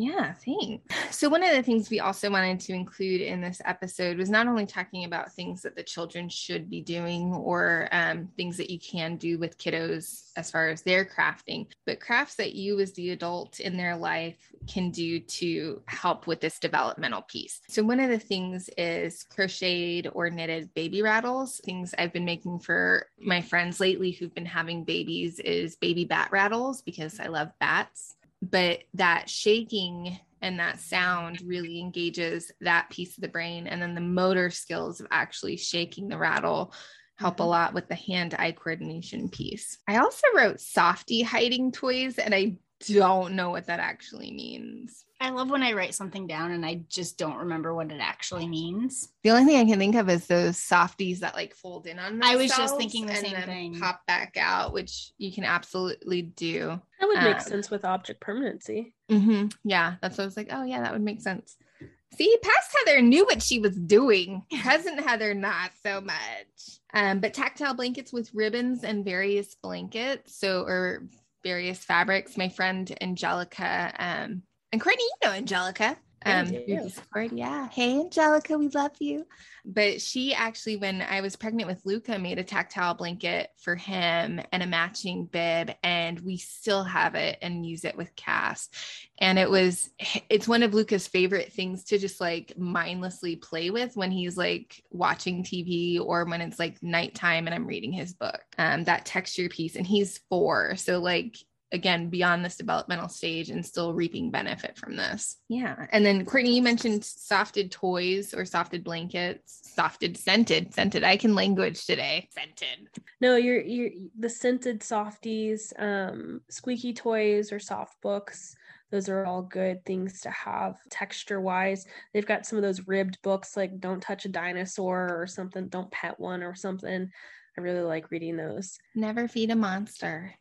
yeah, thanks. So, one of the things we also wanted to include in this episode was not only talking about things that the children should be doing or um, things that you can do with kiddos as far as their crafting, but crafts that you, as the adult in their life, can do to help with this developmental piece. So, one of the things is crocheted or knitted baby rattles. Things I've been making for my friends lately who've been having babies is baby bat rattles because I love bats but that shaking and that sound really engages that piece of the brain. And then the motor skills of actually shaking the rattle help mm-hmm. a lot with the hand eye coordination piece. I also wrote softy hiding toys and i don't know what that actually means I love when I write something down and I just don't remember what it actually means. The only thing I can think of is those softies that like fold in on I was just thinking the same thing. Pop back out, which you can absolutely do. That would make um, sense with object permanency. Mm-hmm. Yeah, that's what I was like. Oh yeah, that would make sense. See, past Heather knew what she was doing. Present Heather, not so much. Um, but tactile blankets with ribbons and various blankets, so or various fabrics. My friend Angelica um, and Courtney, you know Angelica. Um, Discord. Yeah. Hey, Angelica, we love you. But she actually, when I was pregnant with Luca, made a tactile blanket for him and a matching bib, and we still have it and use it with Cass. And it was, it's one of Luca's favorite things to just like mindlessly play with when he's like watching TV or when it's like nighttime and I'm reading his book. Um, that texture piece, and he's four, so like again beyond this developmental stage and still reaping benefit from this. Yeah. And then Courtney, you mentioned softed toys or softed blankets, softed scented, scented. I can language today. Scented. No, you're you're the scented softies, um, squeaky toys or soft books. Those are all good things to have texture wise. They've got some of those ribbed books like Don't Touch a Dinosaur or something, Don't Pet One or something. I really like reading those. Never feed a monster.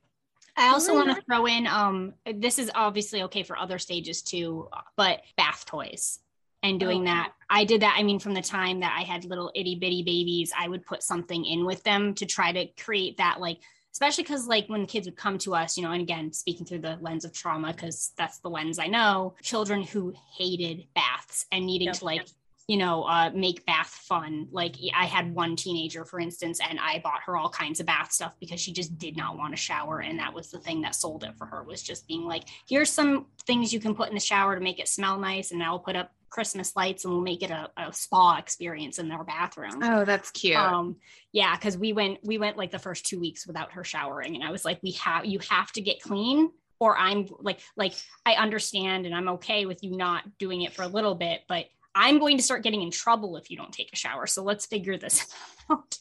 I also want to throw in um this is obviously okay for other stages too, but bath toys and doing oh. that. I did that. I mean, from the time that I had little itty bitty babies, I would put something in with them to try to create that like especially because like when kids would come to us you know and again speaking through the lens of trauma because that's the lens i know children who hated baths and needing yep. to like you know, uh, make bath fun. Like I had one teenager, for instance, and I bought her all kinds of bath stuff because she just did not want to shower. And that was the thing that sold it for her was just being like, here's some things you can put in the shower to make it smell nice. And I'll put up Christmas lights and we'll make it a, a spa experience in their bathroom. Oh, that's cute. Um, yeah, because we went we went like the first two weeks without her showering, and I was like, we have you have to get clean or I'm like like I understand and I'm okay with you not doing it for a little bit, but I'm going to start getting in trouble if you don't take a shower. So let's figure this out.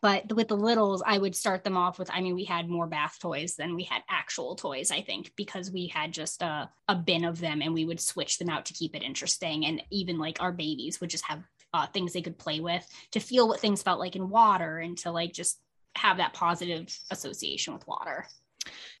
But with the littles, I would start them off with I mean, we had more bath toys than we had actual toys, I think, because we had just a, a bin of them and we would switch them out to keep it interesting. And even like our babies would just have uh, things they could play with to feel what things felt like in water and to like just have that positive association with water.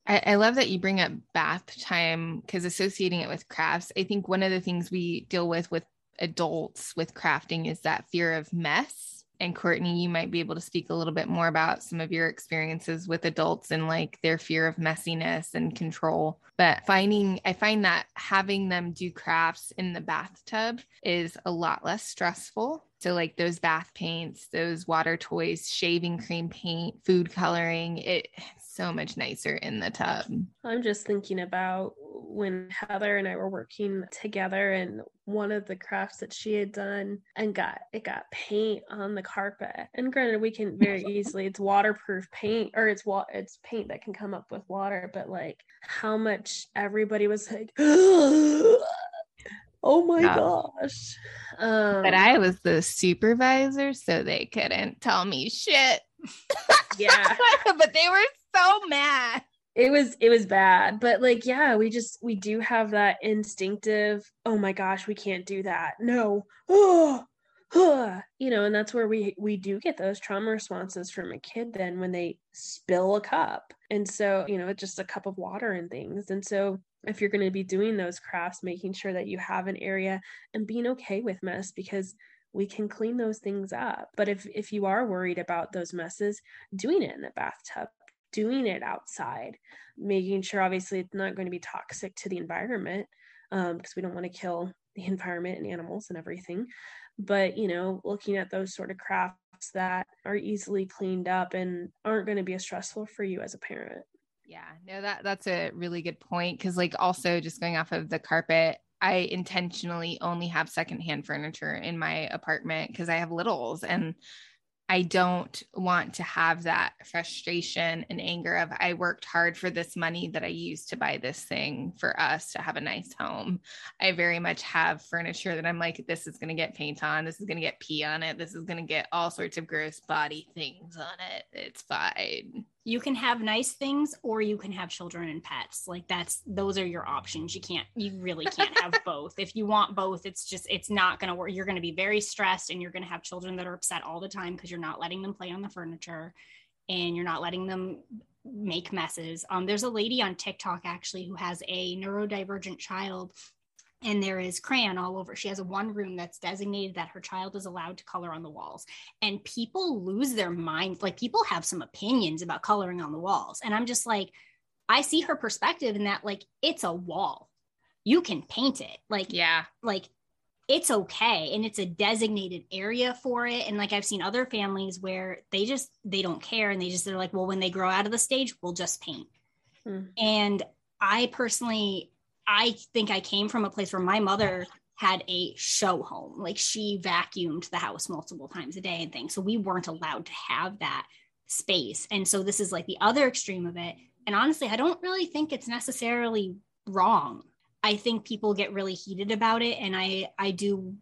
I, I love that you bring up bath time because associating it with crafts, I think one of the things we deal with with adults with crafting is that fear of mess. And Courtney, you might be able to speak a little bit more about some of your experiences with adults and like their fear of messiness and control. But finding, I find that having them do crafts in the bathtub is a lot less stressful. So, like those bath paints, those water toys, shaving cream paint, food coloring, it, so much nicer in the tub. I'm just thinking about when Heather and I were working together and one of the crafts that she had done and got it got paint on the carpet. And granted, we can very easily it's waterproof paint or it's what it's paint that can come up with water, but like how much everybody was like Oh my yeah. gosh. Um, but I was the supervisor, so they couldn't tell me shit. Yeah. but they were so mad it was it was bad but like yeah we just we do have that instinctive oh my gosh we can't do that. No. Oh, you know and that's where we we do get those trauma responses from a kid then when they spill a cup. And so you know it's just a cup of water and things. And so if you're going to be doing those crafts making sure that you have an area and being okay with mess because we can clean those things up. But if if you are worried about those messes doing it in the bathtub doing it outside, making sure obviously it's not going to be toxic to the environment um, because we don't want to kill the environment and animals and everything. But, you know, looking at those sort of crafts that are easily cleaned up and aren't going to be as stressful for you as a parent. Yeah, no, that that's a really good point. Cause like also just going off of the carpet, I intentionally only have secondhand furniture in my apartment because I have littles and I don't want to have that frustration and anger of I worked hard for this money that I used to buy this thing for us to have a nice home. I very much have furniture that I'm like, this is going to get paint on. This is going to get pee on it. This is going to get all sorts of gross body things on it. It's fine you can have nice things or you can have children and pets. Like that's those are your options. You can't you really can't have both. If you want both it's just it's not going to work. You're going to be very stressed and you're going to have children that are upset all the time because you're not letting them play on the furniture and you're not letting them make messes. Um, there's a lady on tiktok actually who has a neurodivergent child and there is crayon all over. She has a one room that's designated that her child is allowed to color on the walls. And people lose their minds. Like people have some opinions about coloring on the walls. And I'm just like, I see her perspective in that, like, it's a wall. You can paint it. Like, yeah, like it's okay. And it's a designated area for it. And like I've seen other families where they just they don't care and they just they're like, well, when they grow out of the stage, we'll just paint. Mm. And I personally I think I came from a place where my mother had a show home. Like she vacuumed the house multiple times a day and things. So we weren't allowed to have that space. And so this is like the other extreme of it. And honestly, I don't really think it's necessarily wrong. I think people get really heated about it. And I I do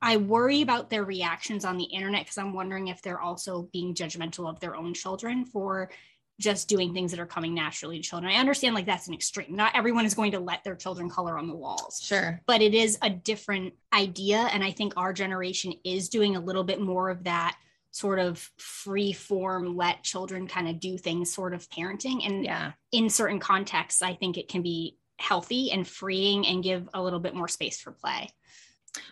I worry about their reactions on the internet because I'm wondering if they're also being judgmental of their own children for just doing things that are coming naturally to children. I understand like that's an extreme. Not everyone is going to let their children color on the walls. Sure. But it is a different idea. And I think our generation is doing a little bit more of that sort of free form, let children kind of do things sort of parenting. And yeah. in certain contexts, I think it can be healthy and freeing and give a little bit more space for play.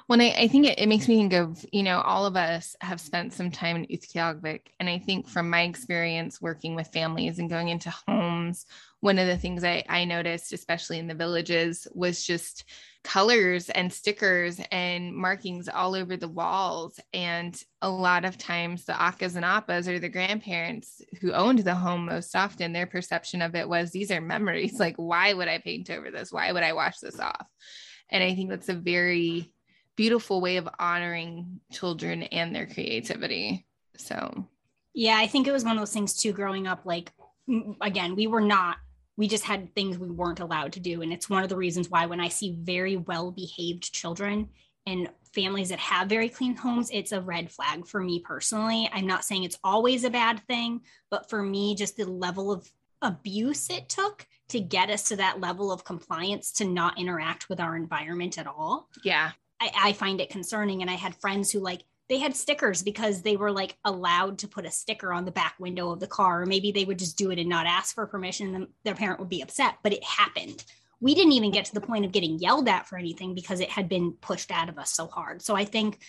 When I, I think it, it, makes me think of, you know, all of us have spent some time in Utqiagvik. And I think from my experience working with families and going into homes, one of the things I, I noticed, especially in the villages, was just colors and stickers and markings all over the walls. And a lot of times the akkas and appas or the grandparents who owned the home most often, their perception of it was these are memories. Like, why would I paint over this? Why would I wash this off? And I think that's a very beautiful way of honoring children and their creativity. So, yeah, I think it was one of those things too growing up like again, we were not we just had things we weren't allowed to do. And it's one of the reasons why when I see very well behaved children and families that have very clean homes, it's a red flag for me personally. I'm not saying it's always a bad thing, but for me, just the level of abuse it took to get us to that level of compliance to not interact with our environment at all. Yeah. I, I find it concerning. And I had friends who like they had stickers because they were like allowed to put a sticker on the back window of the car or maybe they would just do it and not ask for permission and their parent would be upset. But it happened. We didn't even get to the point of getting yelled at for anything because it had been pushed out of us so hard. So i think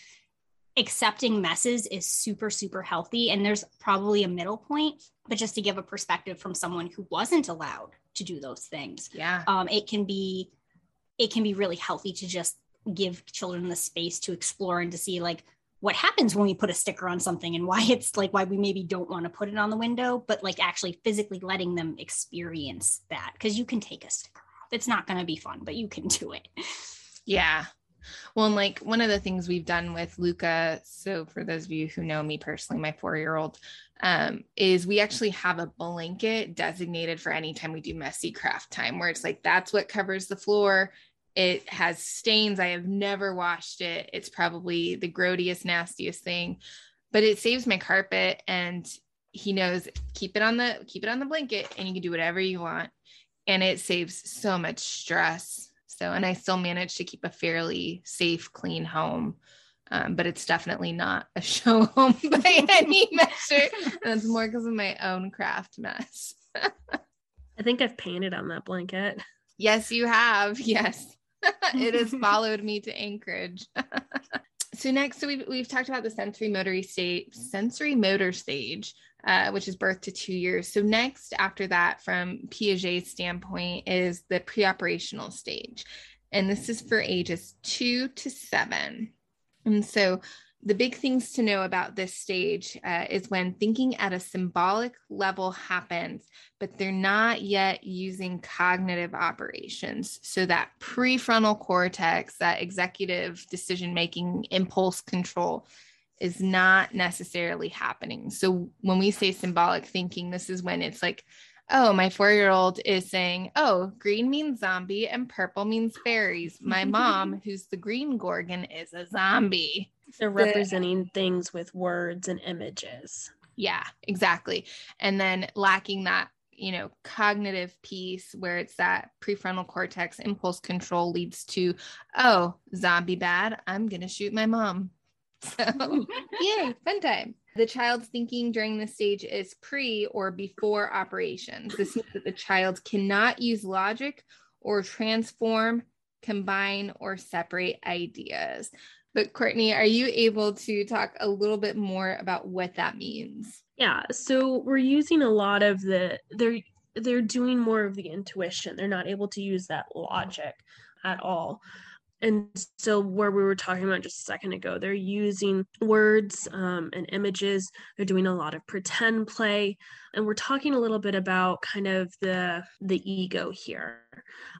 accepting messes is super super healthy. And there's probably a middle point but just to give a perspective from someone who wasn't allowed to do those things yeah. um, it can be it can be really healthy to just give children the space to explore and to see like what happens when we put a sticker on something and why it's like why we maybe don't want to put it on the window, but like actually physically letting them experience that because you can take a sticker off. It's not going to be fun, but you can do it. Yeah. Well, and like one of the things we've done with Luca, so for those of you who know me personally, my four year old, um, is we actually have a blanket designated for any time we do messy craft time, where it's like that's what covers the floor. It has stains. I have never washed it. It's probably the grodiest, nastiest thing, but it saves my carpet. And he knows keep it on the keep it on the blanket, and you can do whatever you want. And it saves so much stress. So, and I still manage to keep a fairly safe, clean home. Um, but it's definitely not a show home by any measure. And it's more because of my own craft mess. I think I've painted on that blanket. Yes, you have. Yes. it has followed me to Anchorage. so next, so we've, we've talked about the sensorimotor stage, sensorimotor stage, uh, which is birth to two years. So next, after that, from Piaget's standpoint, is the preoperational stage, and this is for ages two to seven. And so the big things to know about this stage uh, is when thinking at a symbolic level happens, but they're not yet using cognitive operations. So that prefrontal cortex, that executive decision making, impulse control, is not necessarily happening. So when we say symbolic thinking, this is when it's like, oh, my four year old is saying, oh, green means zombie and purple means fairies. My mom, who's the green gorgon, is a zombie. They're representing the, things with words and images. Yeah, exactly. And then lacking that, you know, cognitive piece where it's that prefrontal cortex impulse control leads to, oh, zombie bad. I'm going to shoot my mom. So, yay, fun time. The child's thinking during this stage is pre or before operations. This means that the child cannot use logic or transform, combine, or separate ideas. But Courtney, are you able to talk a little bit more about what that means? Yeah, so we're using a lot of the they're they're doing more of the intuition. They're not able to use that logic at all. And so, where we were talking about just a second ago, they're using words um, and images. They're doing a lot of pretend play, and we're talking a little bit about kind of the the ego here.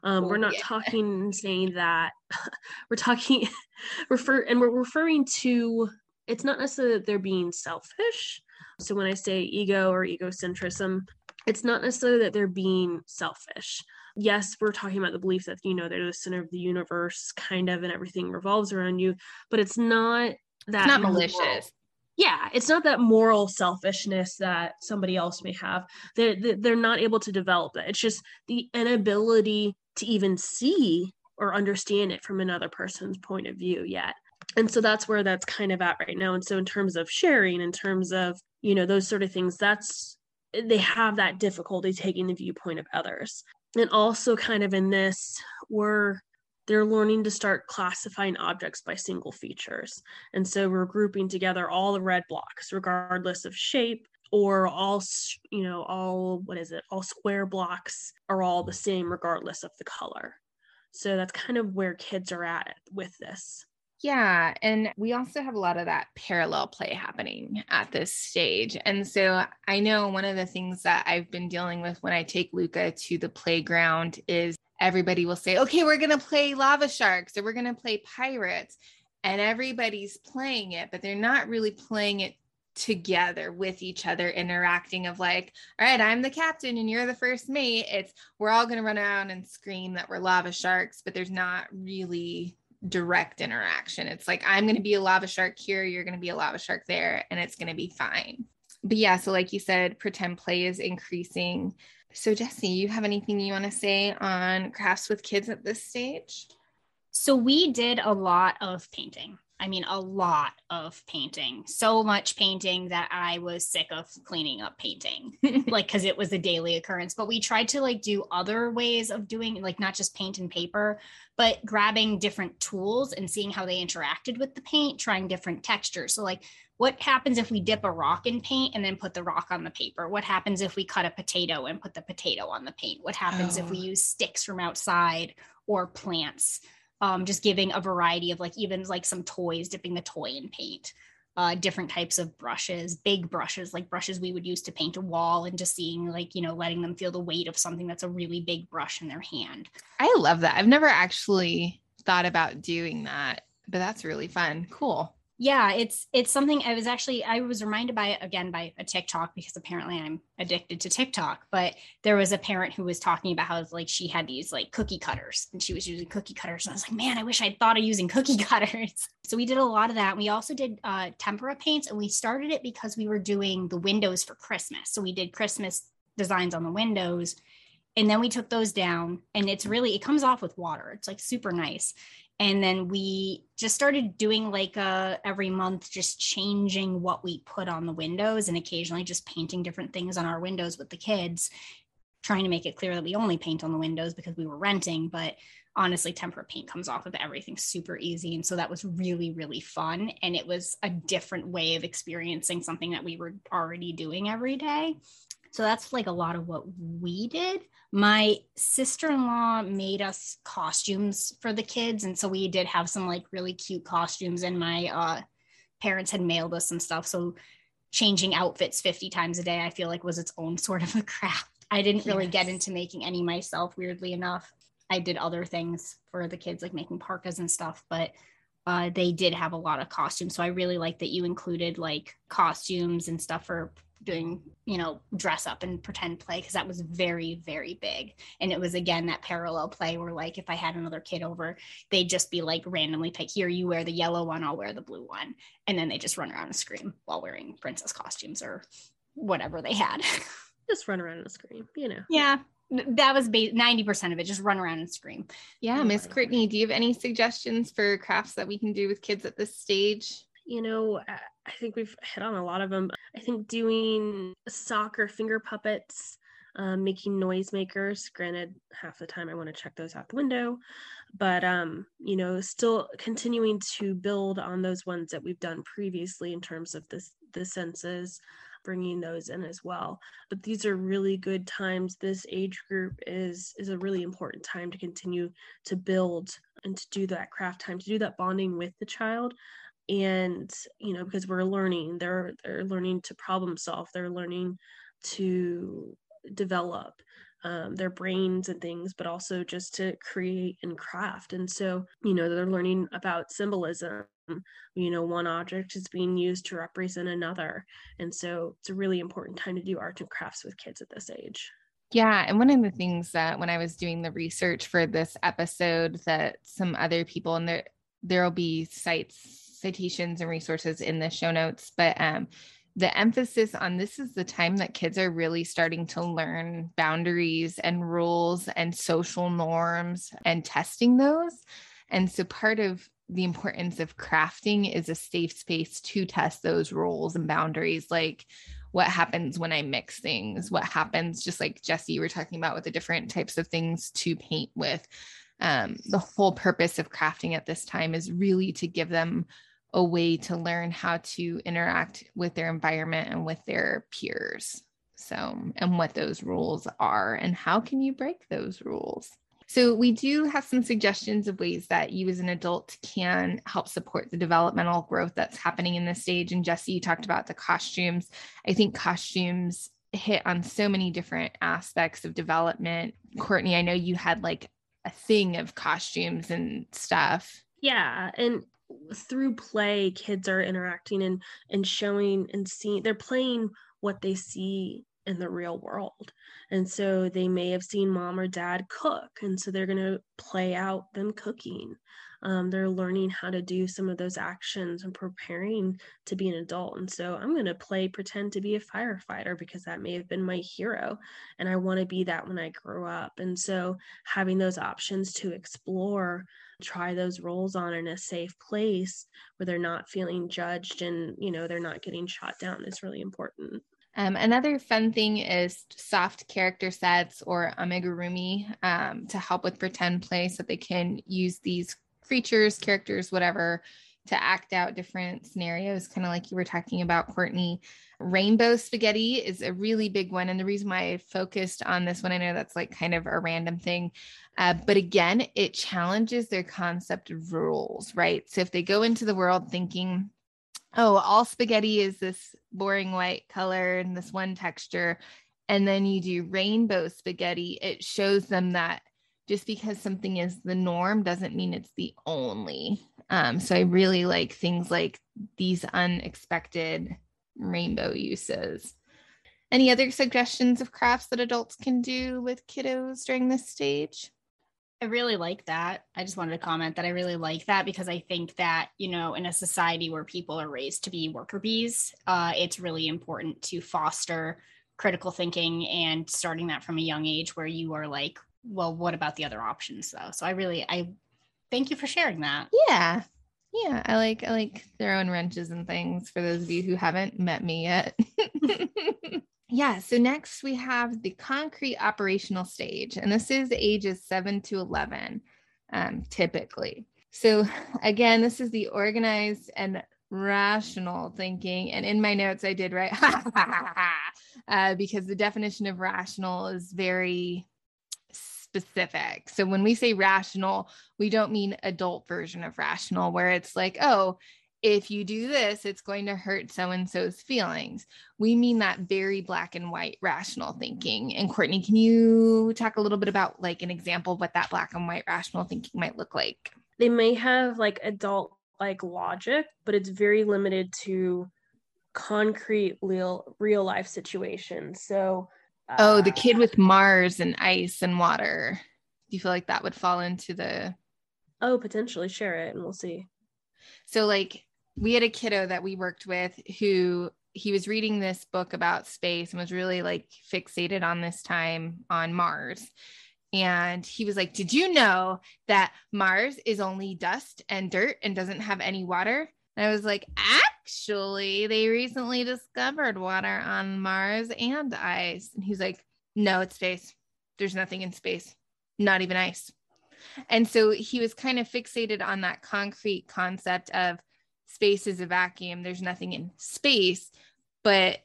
Um, oh, we're not yeah. talking saying that we're talking refer and we're referring to. It's not necessarily that they're being selfish. So when I say ego or egocentrism, it's not necessarily that they're being selfish yes, we're talking about the belief that, you know, they're the center of the universe, kind of, and everything revolves around you, but it's not that it's not malicious. Yeah, it's not that moral selfishness that somebody else may have. They're, they're not able to develop that. It's just the inability to even see or understand it from another person's point of view yet. And so that's where that's kind of at right now. And so, in terms of sharing, in terms of, you know, those sort of things, that's they have that difficulty taking the viewpoint of others and also kind of in this we're they're learning to start classifying objects by single features. And so we're grouping together all the red blocks regardless of shape or all you know all what is it? All square blocks are all the same regardless of the color. So that's kind of where kids are at with this yeah. And we also have a lot of that parallel play happening at this stage. And so I know one of the things that I've been dealing with when I take Luca to the playground is everybody will say, okay, we're going to play lava sharks or we're going to play pirates. And everybody's playing it, but they're not really playing it together with each other interacting of like all right i'm the captain and you're the first mate it's we're all going to run around and scream that we're lava sharks but there's not really direct interaction. It's like i'm going to be a lava shark here you're going to be a lava shark there and it's going to be fine. But yeah so like you said pretend play is increasing. So Jesse, you have anything you want to say on crafts with kids at this stage? So we did a lot of painting I mean, a lot of painting, so much painting that I was sick of cleaning up painting, like, because it was a daily occurrence. But we tried to like do other ways of doing, like, not just paint and paper, but grabbing different tools and seeing how they interacted with the paint, trying different textures. So, like, what happens if we dip a rock in paint and then put the rock on the paper? What happens if we cut a potato and put the potato on the paint? What happens oh. if we oh. use sticks from outside or plants? Um, just giving a variety of like even like some toys, dipping the toy in paint, uh, different types of brushes, big brushes, like brushes we would use to paint a wall, and just seeing like, you know, letting them feel the weight of something that's a really big brush in their hand. I love that. I've never actually thought about doing that, but that's really fun. Cool yeah it's it's something i was actually i was reminded by it again by a tiktok because apparently i'm addicted to tiktok but there was a parent who was talking about how like she had these like cookie cutters and she was using cookie cutters. And i was like man i wish i'd thought of using cookie cutters. So we did a lot of that. We also did uh, tempera paints and we started it because we were doing the windows for christmas. So we did christmas designs on the windows and then we took those down and it's really it comes off with water. It's like super nice and then we just started doing like a uh, every month just changing what we put on the windows and occasionally just painting different things on our windows with the kids trying to make it clear that we only paint on the windows because we were renting but honestly tempera paint comes off of everything super easy and so that was really really fun and it was a different way of experiencing something that we were already doing every day so that's like a lot of what we did. My sister in law made us costumes for the kids. And so we did have some like really cute costumes, and my uh, parents had mailed us some stuff. So changing outfits 50 times a day, I feel like was its own sort of a craft. I didn't really yes. get into making any myself, weirdly enough. I did other things for the kids, like making parkas and stuff, but uh, they did have a lot of costumes. So I really like that you included like costumes and stuff for doing you know dress up and pretend play because that was very very big. And it was again that parallel play where like if i had another kid over they'd just be like randomly pick here you wear the yellow one i'll wear the blue one. And then they just run around and scream while wearing princess costumes or whatever they had. Just run around and scream you know. Yeah that was ba- 90% of it just run around and scream yeah miss courtney do you have any suggestions for crafts that we can do with kids at this stage you know I think we've hit on a lot of them. I think doing soccer finger puppets, um, making noisemakers. Granted, half the time I want to check those out the window, but um, you know, still continuing to build on those ones that we've done previously in terms of this the senses bringing those in as well. But these are really good times. This age group is is a really important time to continue to build and to do that craft time to do that bonding with the child. And you know because we're learning they're they're learning to problem solve they're learning to develop um, their brains and things but also just to create and craft. And so you know they're learning about symbolism. You know one object is being used to represent another. And so it's a really important time to do art and crafts with kids at this age. Yeah. And one of the things that when I was doing the research for this episode, that some other people, and there, there'll be sites citations and resources in the show notes, but um, the emphasis on this is the time that kids are really starting to learn boundaries and rules and social norms and testing those. And so part of the importance of crafting is a safe space to test those rules and boundaries like what happens when I mix things, what happens, just like jesse you were talking about with the different types of things to paint with. Um, the whole purpose of crafting at this time is really to give them a way to learn how to interact with their environment and with their peers. So, and what those rules are, and how can you break those rules? So, we do have some suggestions of ways that you as an adult can help support the developmental growth that's happening in this stage. And Jesse, you talked about the costumes. I think costumes hit on so many different aspects of development. Courtney, I know you had like a thing of costumes and stuff. Yeah. And through play kids are interacting and and showing and seeing they're playing what they see in the real world. And so they may have seen mom or dad cook and so they're going to play out them cooking. Um, they're learning how to do some of those actions and preparing to be an adult. And so i'm going to play pretend to be a firefighter because that may have been my hero and i want to be that when i grow up. And so having those options to explore try those roles on in a safe place where they're not feeling judged and you know they're not getting shot down is really important um, another fun thing is soft character sets or amigurumi um, to help with pretend play so they can use these creatures, characters, whatever, to act out different scenarios, kind of like you were talking about, Courtney. Rainbow spaghetti is a really big one. And the reason why I focused on this one, I know that's like kind of a random thing. Uh, but again, it challenges their concept of rules, right? So if they go into the world thinking, oh, all spaghetti is this boring white color and this one texture, and then you do rainbow spaghetti, it shows them that just because something is the norm doesn't mean it's the only. Um, so I really like things like these unexpected rainbow uses. Any other suggestions of crafts that adults can do with kiddos during this stage? I really like that. I just wanted to comment that I really like that because I think that, you know, in a society where people are raised to be worker bees, uh, it's really important to foster critical thinking and starting that from a young age where you are like, well, what about the other options though? So I really I thank you for sharing that. Yeah. Yeah, I like I like throwing wrenches and things for those of you who haven't met me yet. yeah, so next we have the concrete operational stage, and this is ages 7 to 11 um, typically. So again, this is the organized and rational thinking. And in my notes, I did write uh, because the definition of rational is very specific. So when we say rational, we don't mean adult version of rational, where it's like, oh, if you do this, it's going to hurt so and so's feelings. We mean that very black and white rational thinking. And Courtney, can you talk a little bit about like an example of what that black and white rational thinking might look like? They may have like adult like logic, but it's very limited to concrete real real life situations. So oh, the um, kid with Mars and ice and water. Do you feel like that would fall into the? Oh, potentially share it and we'll see. So, like, we had a kiddo that we worked with who he was reading this book about space and was really like fixated on this time on Mars. And he was like, Did you know that Mars is only dust and dirt and doesn't have any water? And I was like, actually, they recently discovered water on Mars and ice. And he's like, no, it's space. There's nothing in space, not even ice. And so he was kind of fixated on that concrete concept of space is a vacuum, there's nothing in space. But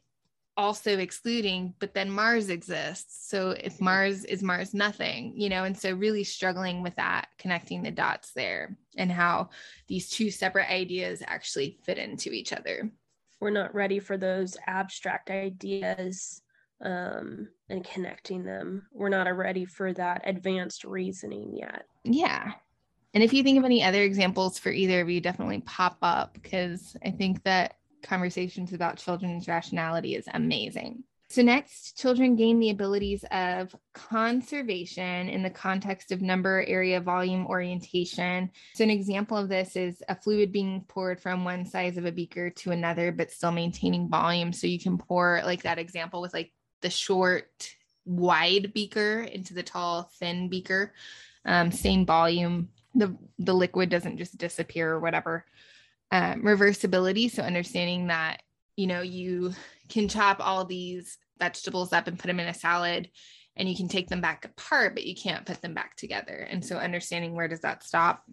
also excluding, but then Mars exists. So if Mars is Mars nothing, you know, and so really struggling with that, connecting the dots there and how these two separate ideas actually fit into each other. We're not ready for those abstract ideas um, and connecting them. We're not ready for that advanced reasoning yet. Yeah. And if you think of any other examples for either of you, definitely pop up because I think that conversations about children's rationality is amazing. So, next, children gain the abilities of conservation in the context of number, area, volume, orientation. So, an example of this is a fluid being poured from one size of a beaker to another, but still maintaining volume. So, you can pour, like that example with like the short, wide beaker into the tall, thin beaker, um, same volume. The, the liquid doesn't just disappear or whatever um, reversibility. So understanding that, you know, you can chop all these vegetables up and put them in a salad and you can take them back apart, but you can't put them back together. And so understanding where does that stop?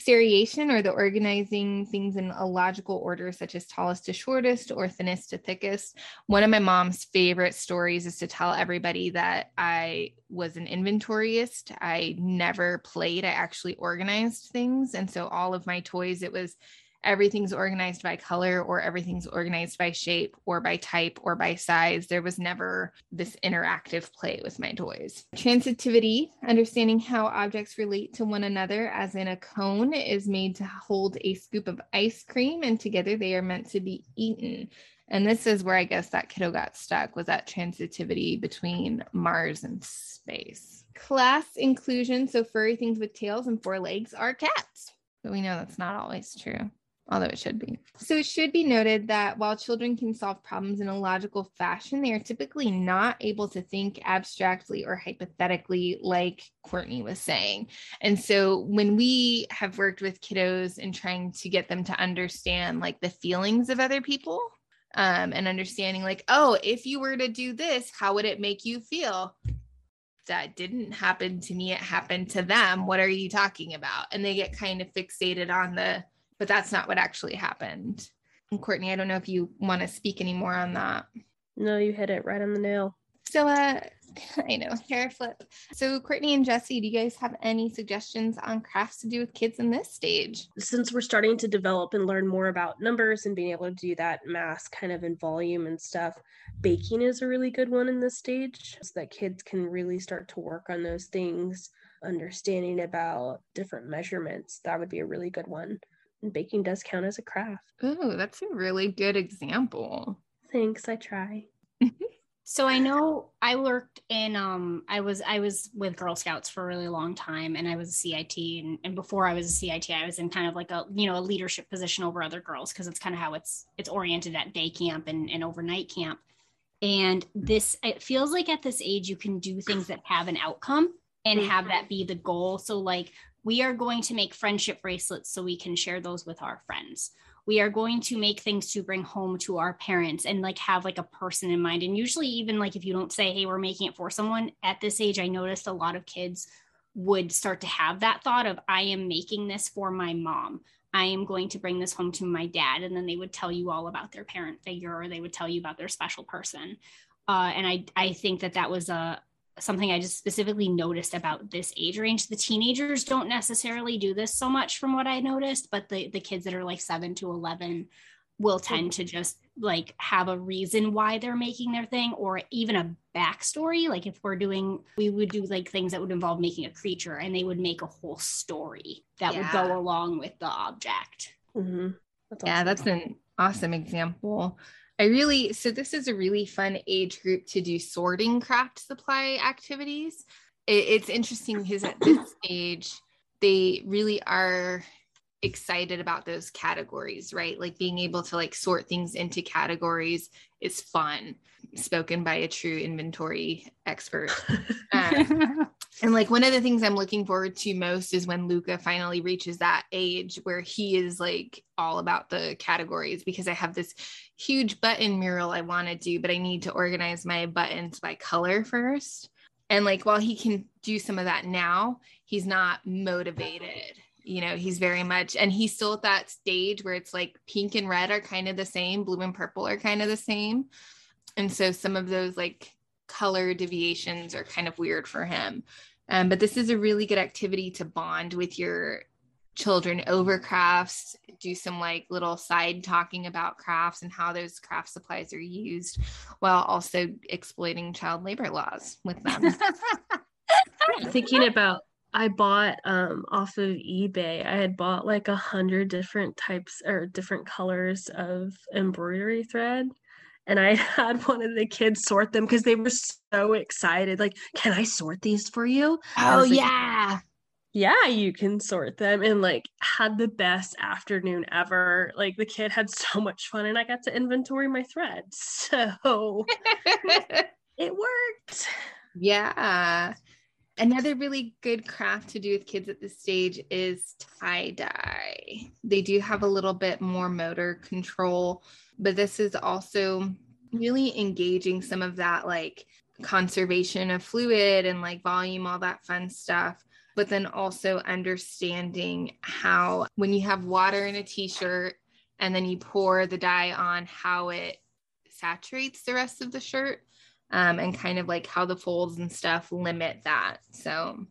Seriation or the organizing things in a logical order, such as tallest to shortest or thinnest to thickest. One of my mom's favorite stories is to tell everybody that I was an inventoryist. I never played, I actually organized things. And so all of my toys, it was everything's organized by color or everything's organized by shape or by type or by size. There was never this interactive play with my toys. Transitivity, understanding how objects relate to one another, as in a cone is made to hold a scoop of ice cream, and together they are meant to be eaten. And this is where I guess that kiddo got stuck was that transitivity between Mars and space. Class inclusion. So furry things with tails and four legs are cats. But we know that's not always true although it should be. So it should be noted that while children can solve problems in a logical fashion, they are typically not able to think abstractly or hypothetically, like Courtney was saying. And so when we have worked with kiddos and trying to get them to understand like the feelings of other people, um, and understanding like, oh, if you were to do this, how would it make you feel? that didn't happen to me it happened to them what are you talking about and they get kind of fixated on the but that's not what actually happened. And Courtney, I don't know if you want to speak any more on that. No, you hit it right on the nail. So, uh, I know, hair flip. So, Courtney and Jesse, do you guys have any suggestions on crafts to do with kids in this stage? Since we're starting to develop and learn more about numbers and being able to do that mass kind of in volume and stuff, baking is a really good one in this stage so that kids can really start to work on those things, understanding about different measurements. That would be a really good one and baking does count as a craft. Oh, that's a really good example. Thanks, I try. so I know I worked in um I was I was with Girl Scouts for a really long time and I was a CIT and, and before I was a CIT I was in kind of like a you know a leadership position over other girls because it's kind of how it's it's oriented at day camp and, and overnight camp. And this it feels like at this age you can do things that have an outcome and have mm-hmm. that be the goal. So like we are going to make friendship bracelets so we can share those with our friends. We are going to make things to bring home to our parents and like have like a person in mind. And usually even like if you don't say hey we're making it for someone at this age i noticed a lot of kids would start to have that thought of i am making this for my mom. I am going to bring this home to my dad. And then they would tell you all about their parent figure or they would tell you about their special person. Uh, and I, I think that that was a, something I just specifically noticed about this age range. The teenagers don't necessarily do this so much from what I noticed, but the the kids that are like 7 to 11 will tend to just like have a reason why they're making their thing or even a backstory. Like if we're doing, we would do like things that would involve making a creature and they would make a whole story that yeah. would go along with the object. Mm-hmm. That's awesome. Yeah, that's an awesome example. I really, so this is a really fun age group to do sorting craft supply activities. It, it's interesting because at this age, they really are excited about those categories, right? Like being able to like sort things into categories is fun. Spoken by a true inventory expert. Um, and like one of the things I'm looking forward to most is when Luca finally reaches that age where he is like all about the categories because I have this huge button mural I want to do, but I need to organize my buttons by color first. And like while he can do some of that now, he's not motivated. You know, he's very much, and he's still at that stage where it's like pink and red are kind of the same, blue and purple are kind of the same. And so some of those like color deviations are kind of weird for him. Um, but this is a really good activity to bond with your children over crafts, do some like little side talking about crafts and how those craft supplies are used while also exploiting child labor laws with them. Thinking about I bought um, off of eBay. I had bought like a hundred different types or different colors of embroidery thread and I had one of the kids sort them because they were so excited. Like, can I sort these for you? Oh like, yeah. Yeah, you can sort them and like had the best afternoon ever. Like the kid had so much fun and I got to inventory my threads. So it worked. Yeah. Another really good craft to do with kids at this stage is tie dye. They do have a little bit more motor control but this is also really engaging some of that like conservation of fluid and like volume, all that fun stuff. But then also understanding how when you have water in a t shirt and then you pour the dye on, how it saturates the rest of the shirt um, and kind of like how the folds and stuff limit that. So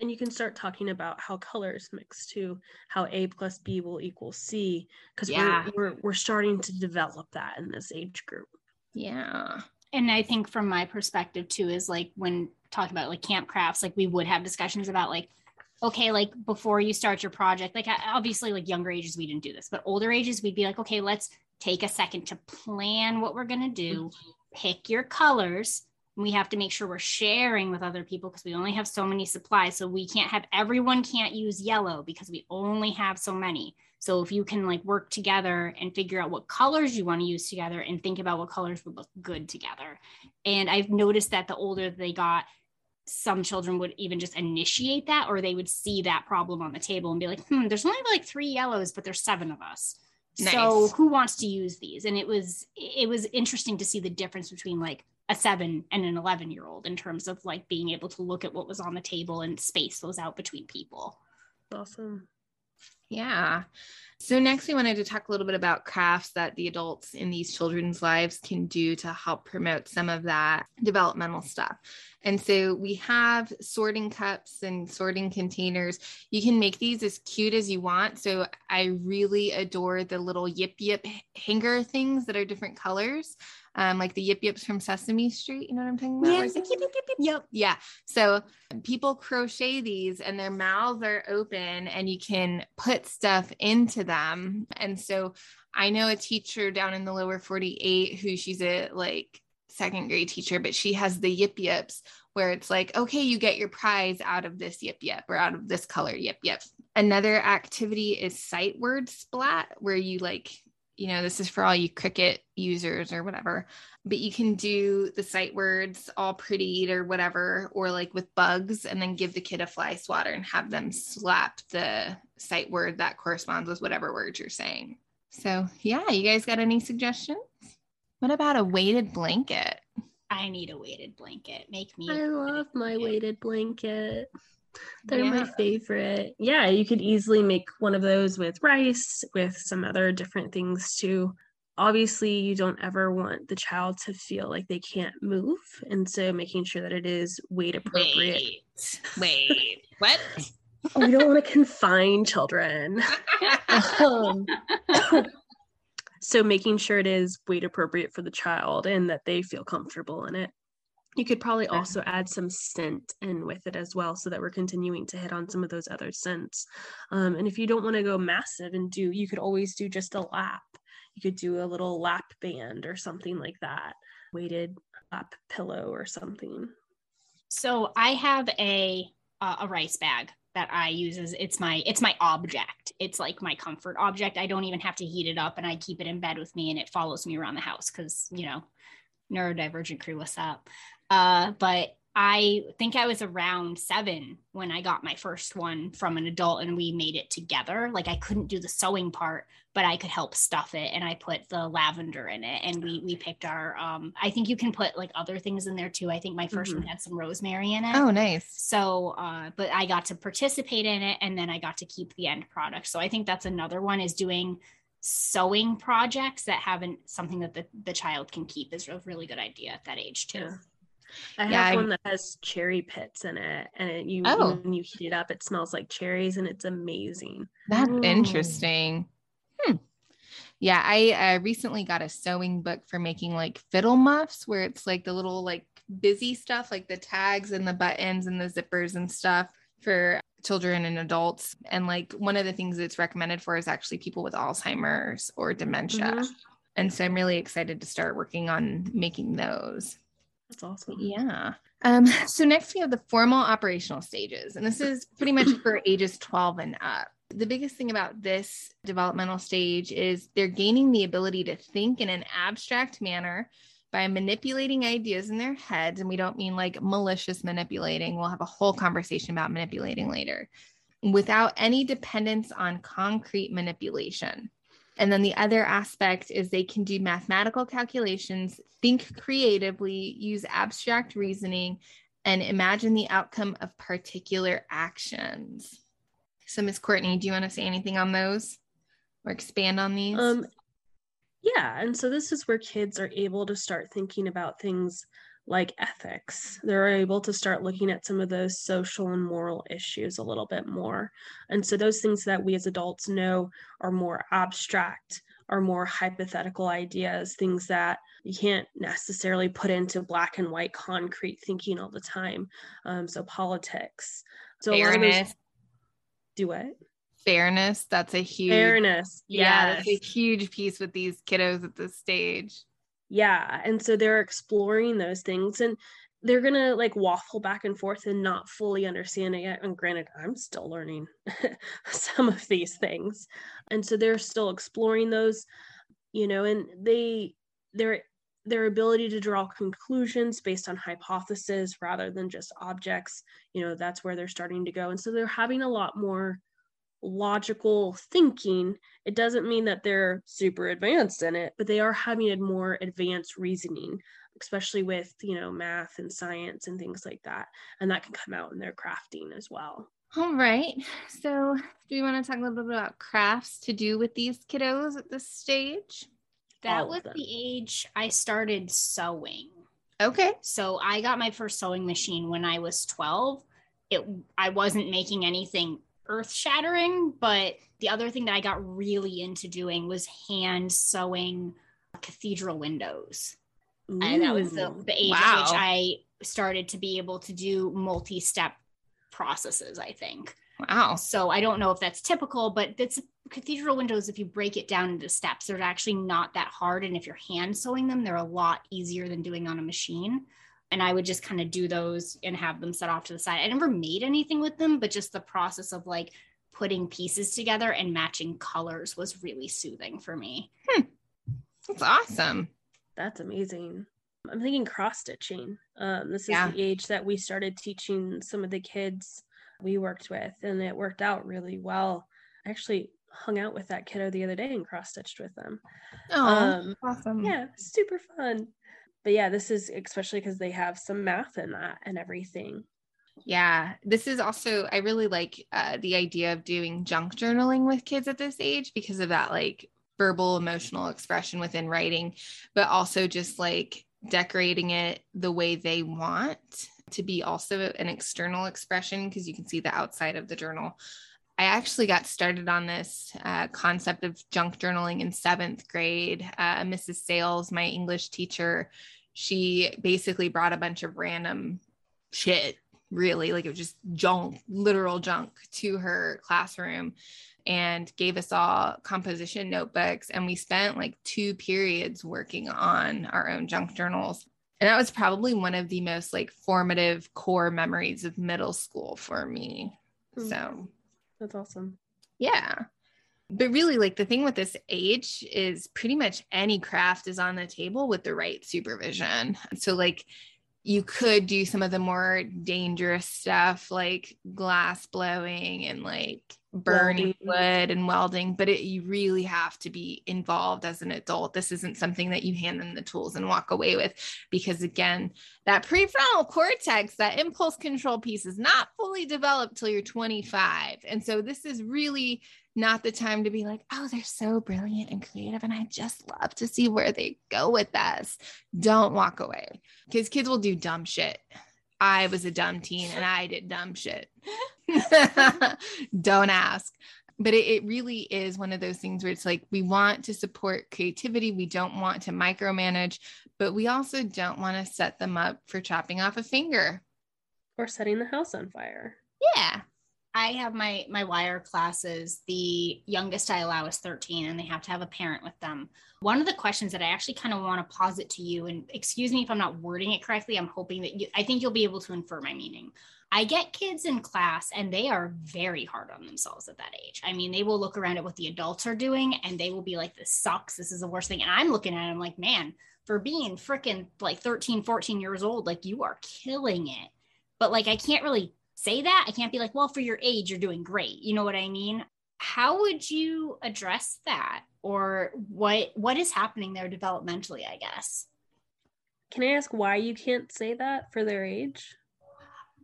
And you can start talking about how colors mix too, how A plus B will equal C, because Yeah. we're, we're we're starting to develop that in this age group. Yeah. and I think from my perspective too is like when talking about like camp crafts, like we would have discussions about like, okay, like before you start your project, like obviously like younger ages we didn't do this, but older ages we'd be like, okay, let's take a second to plan what we're gonna do, pick your colors. We have to make sure we're sharing with other people because we only have so many supplies. So we can't have everyone can't use yellow because we only have so many. So if you can like work together and figure out what colors you want to use together and think about what colors would look good together. And I've noticed that the older they got, some children would even just initiate that or they would see that problem on the table and be like, hmm, there's only like three yellows, but there's seven of us. So who wants to use these? And it was it was interesting to see the difference between like a seven and an 11 year old in terms of like being able to look at what was on the table and space those out between people. Awesome. Yeah. So, next, we wanted to talk a little bit about crafts that the adults in these children's lives can do to help promote some of that developmental stuff. And so, we have sorting cups and sorting containers. You can make these as cute as you want. So, I really adore the little yip yip hanger things that are different colors, um, like the yip yips from Sesame Street. You know what I'm talking about? Like, yip, yip, yip. Yeah. So people crochet these and their mouths are open and you can put stuff into them. And so I know a teacher down in the lower 48 who she's a like second grade teacher, but she has the yip yips where it's like, okay, you get your prize out of this yip yip or out of this color yip yip. Another activity is sight word splat, where you like, you know, this is for all you Cricut users or whatever but you can do the sight words all prettied or whatever, or like with bugs, and then give the kid a fly swatter and have them slap the sight word that corresponds with whatever words you're saying. So, yeah, you guys got any suggestions? What about a weighted blanket? I need a weighted blanket. Make me. I love my weighted blanket. They're my favorite. Yeah, you could easily make one of those with rice, with some other different things too. Obviously, you don't ever want the child to feel like they can't move. And so making sure that it is weight appropriate. Wait, wait, what? we don't want to confine children. um, so making sure it is weight appropriate for the child and that they feel comfortable in it. You could probably also add some scent in with it as well, so that we're continuing to hit on some of those other scents. Um, and if you don't want to go massive and do, you could always do just a lap. You could do a little lap band or something like that, weighted lap pillow or something. So I have a uh, a rice bag that I use as it's my it's my object. It's like my comfort object. I don't even have to heat it up, and I keep it in bed with me, and it follows me around the house because you know, neurodivergent crew, what's up? Uh, but I think I was around seven when I got my first one from an adult, and we made it together. Like I couldn't do the sewing part, but I could help stuff it, and I put the lavender in it, and we we picked our. Um, I think you can put like other things in there too. I think my 1st Mhm. one had some rosemary in it. Oh, nice. So, uh, but I got to participate in it, and then I got to keep the end product. So I think that's another one is doing sewing projects that haven't something that the, the child can keep is a really good idea at that age too. Yeah. I have Yeah, I- one that has cherry pits in it, and it, you Oh. when you heat it up, it smells like cherries, and it's amazing. That's Ooh. interesting. Hmm. Yeah, I uh, recently got a sewing book for making like fiddle muffs, where it's like the little like busy stuff, like the tags and the buttons and the zippers and stuff for children and adults. And like one of the things it's recommended for is actually people with Alzheimer's or dementia. Mhm. And so I'm really excited to start working on making those. That's awesome. Yeah. Um, so next we have the formal operational stages, and this is pretty much for ages 12 and up. The biggest thing about this developmental stage is they're gaining the ability to think in an abstract manner by manipulating ideas in their heads. And we don't mean like malicious manipulating. We'll have a whole conversation about manipulating later without any dependence on concrete manipulation. And then the other aspect is they can do mathematical calculations, think creatively, use abstract reasoning, and imagine the outcome of particular actions. So, Miss Courtney, do you want to say anything on those or expand on these? Um, yeah, and so this is where kids are able to start thinking about things like ethics. They're able to start looking at some of those social and moral issues a little bit more. And so, those things that we as adults know are more abstract, are more hypothetical ideas, things that you can't necessarily put into black and white concrete thinking all the time. Um, so, politics. So, fairness. do it. Fairness. That's a huge fairness. Yeah, yes. that's a huge piece with these kiddos at this stage yeah and so they're exploring those things and they're gonna like waffle back and forth and not fully understand it yet and granted i'm still learning some of these things and so they're still exploring those you know and they their their ability to draw conclusions based on hypotheses rather than just objects you know that's where they're starting to go and so they're having a lot more logical thinking, it doesn't mean that they're super advanced in it, but they are having a more advanced reasoning, especially with, you know, math and science and things like that. And that can come out in their crafting as well. All right. So, do you want to talk a little bit about crafts to do with these kiddos at this stage? That was the age I started sewing. Okay. So, I got my first sewing machine when I was 12. It I wasn't making anything earth shattering, but the other thing that I got really into doing was hand sewing cathedral windows. Ooh, and that was the, the age wow. at which I started to be able to do multi step processes, I think. Wow. So I don't know if that's typical, but it's cathedral windows. If you break it down into steps, they're actually not that hard. And if you're hand sewing them, they're a lot easier than doing on a machine and I would just kind of do those and have them set off to the side. I never made anything with them, but just the process of like putting pieces together and matching colors was really soothing for me. Hmm. That's awesome. That's amazing. I'm thinking cross stitching. Um, this is yeah. the age that we started teaching some of the kids we worked with, and it worked out really well. I actually hung out with that kiddo the other day and cross stitched with them. Oh, um, awesome! Yeah, super fun but yeah, this is especially because they have some math in that and everything. Yeah, this is also, I really like uh, the idea of doing junk journaling with kids at this age because of that like verbal emotional expression within writing, but also just like decorating it the way they want to be also an external expression because you can see the outside of the journal. I actually got started on this uh, concept of junk journaling in seventh grade. Uh, Mrs. Sales, my English teacher, she basically brought a bunch of random shit, really, like it was just junk, literal junk to her classroom and gave us all composition notebooks. And we spent like two periods working on our own junk journals. And that was probably one of the most like formative core memories of middle school for me. Mm-hmm. So that's awesome. Yeah. But really, like the thing with this age is pretty much any craft is on the table with the right supervision. So, like, you could do some of the more dangerous stuff like glass blowing and like burning wood and welding, but it, you really have to be involved as an adult. This isn't something that you hand them the tools and walk away with because, again, that prefrontal cortex, that impulse control piece is not fully developed till you're 25. And so, this is really not the time to be like, oh, they're so brilliant and creative. And I just love to see where they go with this. Don't walk away because kids will do dumb shit. I was a dumb teen and I did dumb shit. Don't ask. But it, it really is one of those things where it's like we want to support creativity. We don't want to micromanage, but we also don't want to set them up for chopping off a finger or setting the house on fire. Yeah. I have my my wire classes. The youngest I allow is 13 and they have to have a parent with them. One of the questions that I actually kind of want to posit to you and excuse me if I'm not wording it correctly. I'm hoping that you I think you'll be able to infer my meaning. I get kids in class and they are very hard on themselves at that age. I mean, they will look around at what the adults are doing and they will be like, this sucks. This is the worst thing. And I'm looking at them like, man, for being freaking like 13, 14 years old, like you are killing it. But like, I can't really say that. I can't be like, well, for your age, you're doing great. You know what I mean? How would you address that? Or what what is happening there developmentally, I guess? Can I ask why you can't say that for their age?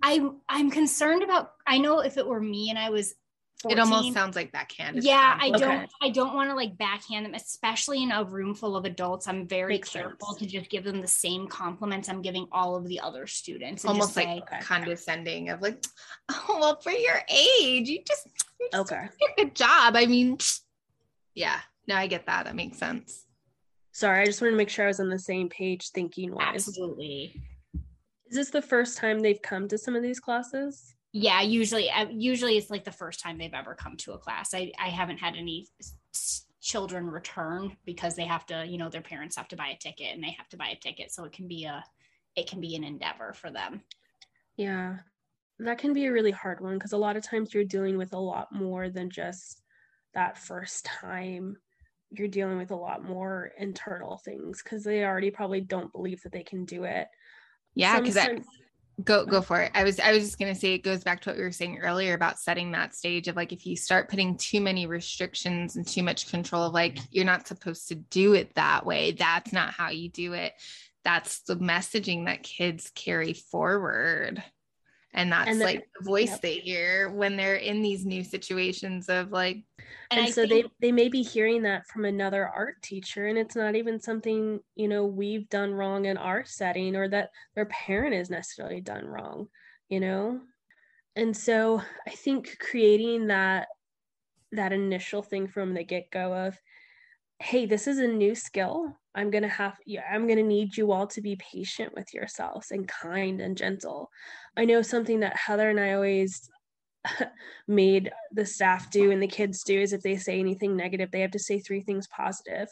I'm I'm concerned about I know if it were me and I was 14, it almost sounds like backhand. yeah i Okay. don't i don't want to like backhand them especially in a room full of adults i'm very Makes careful sense. to just give them the same compliments i'm giving all of the other students almost like say, Okay. condescending of like, oh well, for your age, you just, you just Okay. did a good job. I mean, yeah, no, I get that. That makes sense. Sorry, I just wanted to make sure I was on the same page thinking wise. absolutely Is this the first time they've come to some of these classes? Yeah usually uh, usually it's like the first time they've ever come to a class i i haven't had any s- s- children return because they have to you know their parents have to buy a ticket and they have to buy a ticket so it can be a it can be an endeavor for them Yeah. That can be a really hard one because a lot of times you're dealing with a lot more than just that first time. You're dealing with a lot more internal things because they already probably don't believe that they can do it. Yeah, because I Sometimes- go go for it. I was I was just gonna say it goes back to what we were saying earlier about setting that stage of like if you start putting too many restrictions and too much control of like you're not supposed to do it that way. That's not how you do it. That's the messaging that kids carry forward. And that's And then- like the voice yep. they hear when they're in these new situations of like, and, I so think- they they may be hearing that from another art teacher and it's not even something you know we've done wrong in our setting or that their parent is necessarily done wrong you know and so i think creating that that initial thing from the get-go of hey this is a new skill. I'm gonna have yeah i'm gonna need you all to be patient with yourselves and kind and gentle. I know something that heather and i always made the staff do and the kids do is if they say anything negative, they have to say three things positive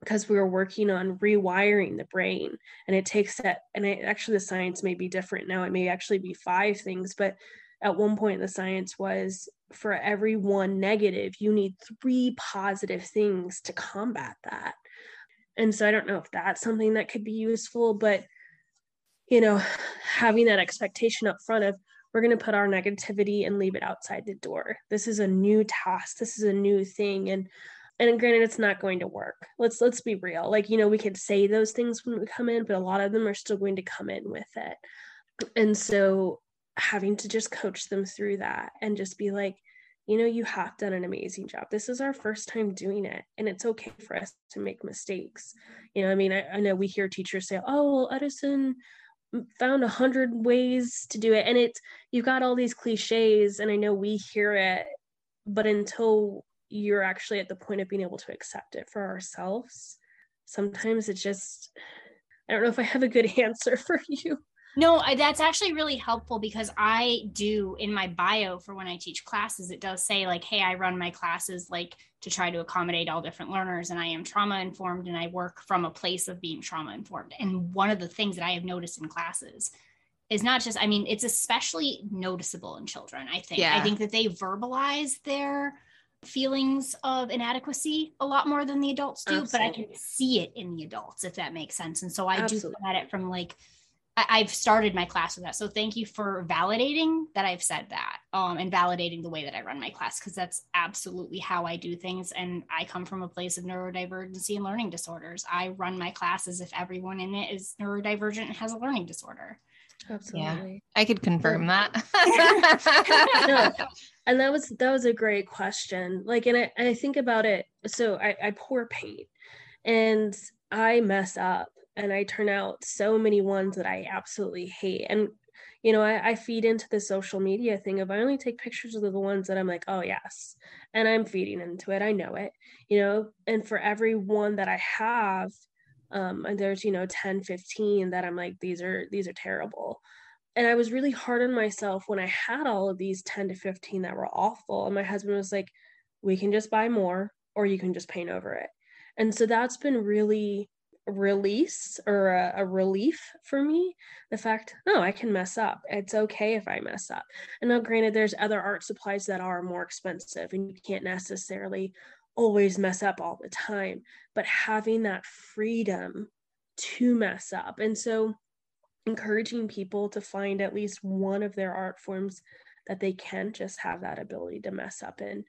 because we were working on rewiring the brain. And it takes that and it, actually the science may be different now. It may actually be five things but at one point the science was for every one negative you need three positive things to combat that. And so i don't know if that's something that could be useful but you know having that expectation up front of we're going to put our negativity and leave it outside the door. This is a new task. This is a new thing. And and granted it's not going to work. Let's let's be real. Like you know we can say those things when we come in but a lot of them are still going to come in with it. And so having to just coach them through that and just be like you know you have done an amazing job. This is our first time doing it and it's okay for us to make mistakes. You know i mean i, I know we hear teachers say oh well edison found a hundred ways to do it and it's you've got all these cliches and i know we hear it but until you're actually at the point of being able to accept it for ourselves sometimes it just i don't know if i have a good answer for you No, I, that's actually really helpful because I do in my bio for when I teach classes, it does say like, hey, I run my classes like to try to accommodate all different learners and I am trauma informed and I work from a place of being trauma informed. And one of the things that I have noticed in classes is not just, I mean, it's especially noticeable in children, I think. I think that they verbalize their feelings of inadequacy a lot more than the adults do, but I can see it in the adults if that makes sense. And so I do Absolutely. come at it from like I've started my class with that. So thank you for validating that I've said that um, and validating the way that I run my class because that's absolutely how I do things. And I come from a place of neurodivergency and learning disorders. I run my class as if everyone in it is neurodivergent and has a learning disorder. absolutely I could confirm that. No. and that was that was a great question like and i, and I think about it so I, I pour paint and i mess up and i turn out so many ones that i absolutely hate and you know I, I feed into the social media thing of i only take pictures of the ones that i'm like oh yes and i'm feeding into it i know it you know and for every one that i have um and there's you know 10 15 that i'm like these are these are terrible and I was really hard on myself when I had all of these 10 to 15 that were awful. And my husband was like, we can just buy more or you can just paint over it. And so that's been really release or a, a relief for me. The fact, oh I can mess up. It's okay if I mess up. And now, granted, there's other art supplies that are more expensive and you can't necessarily always mess up all the time, but having that freedom to mess up. And so, encouraging people to find at least one of their art forms that they can just have that ability to mess up in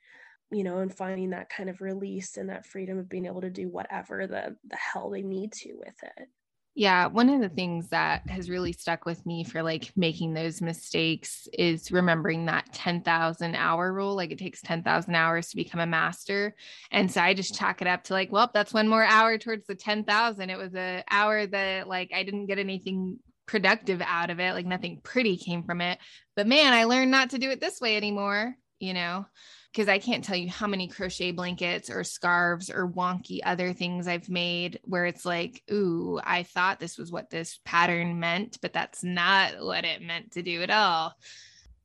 you know and finding that kind of release and that freedom of being able to do whatever the the hell they need to with it Yeah, one of the things that has really stuck with me for like making those mistakes is remembering that 10,000 hour rule. Like it takes 10,000 hours to become a master. And so I just chalk it up to like, well, that's one more hour towards the 10,000. It was an hour that like I didn't get anything productive out of it, like nothing pretty came from it. But man, I learned not to do it this way anymore, you know? Because I can't tell you how many crochet blankets or scarves or wonky other things I've made where it's like, ooh, I thought this was what this pattern meant, but that's not what it meant to do at all.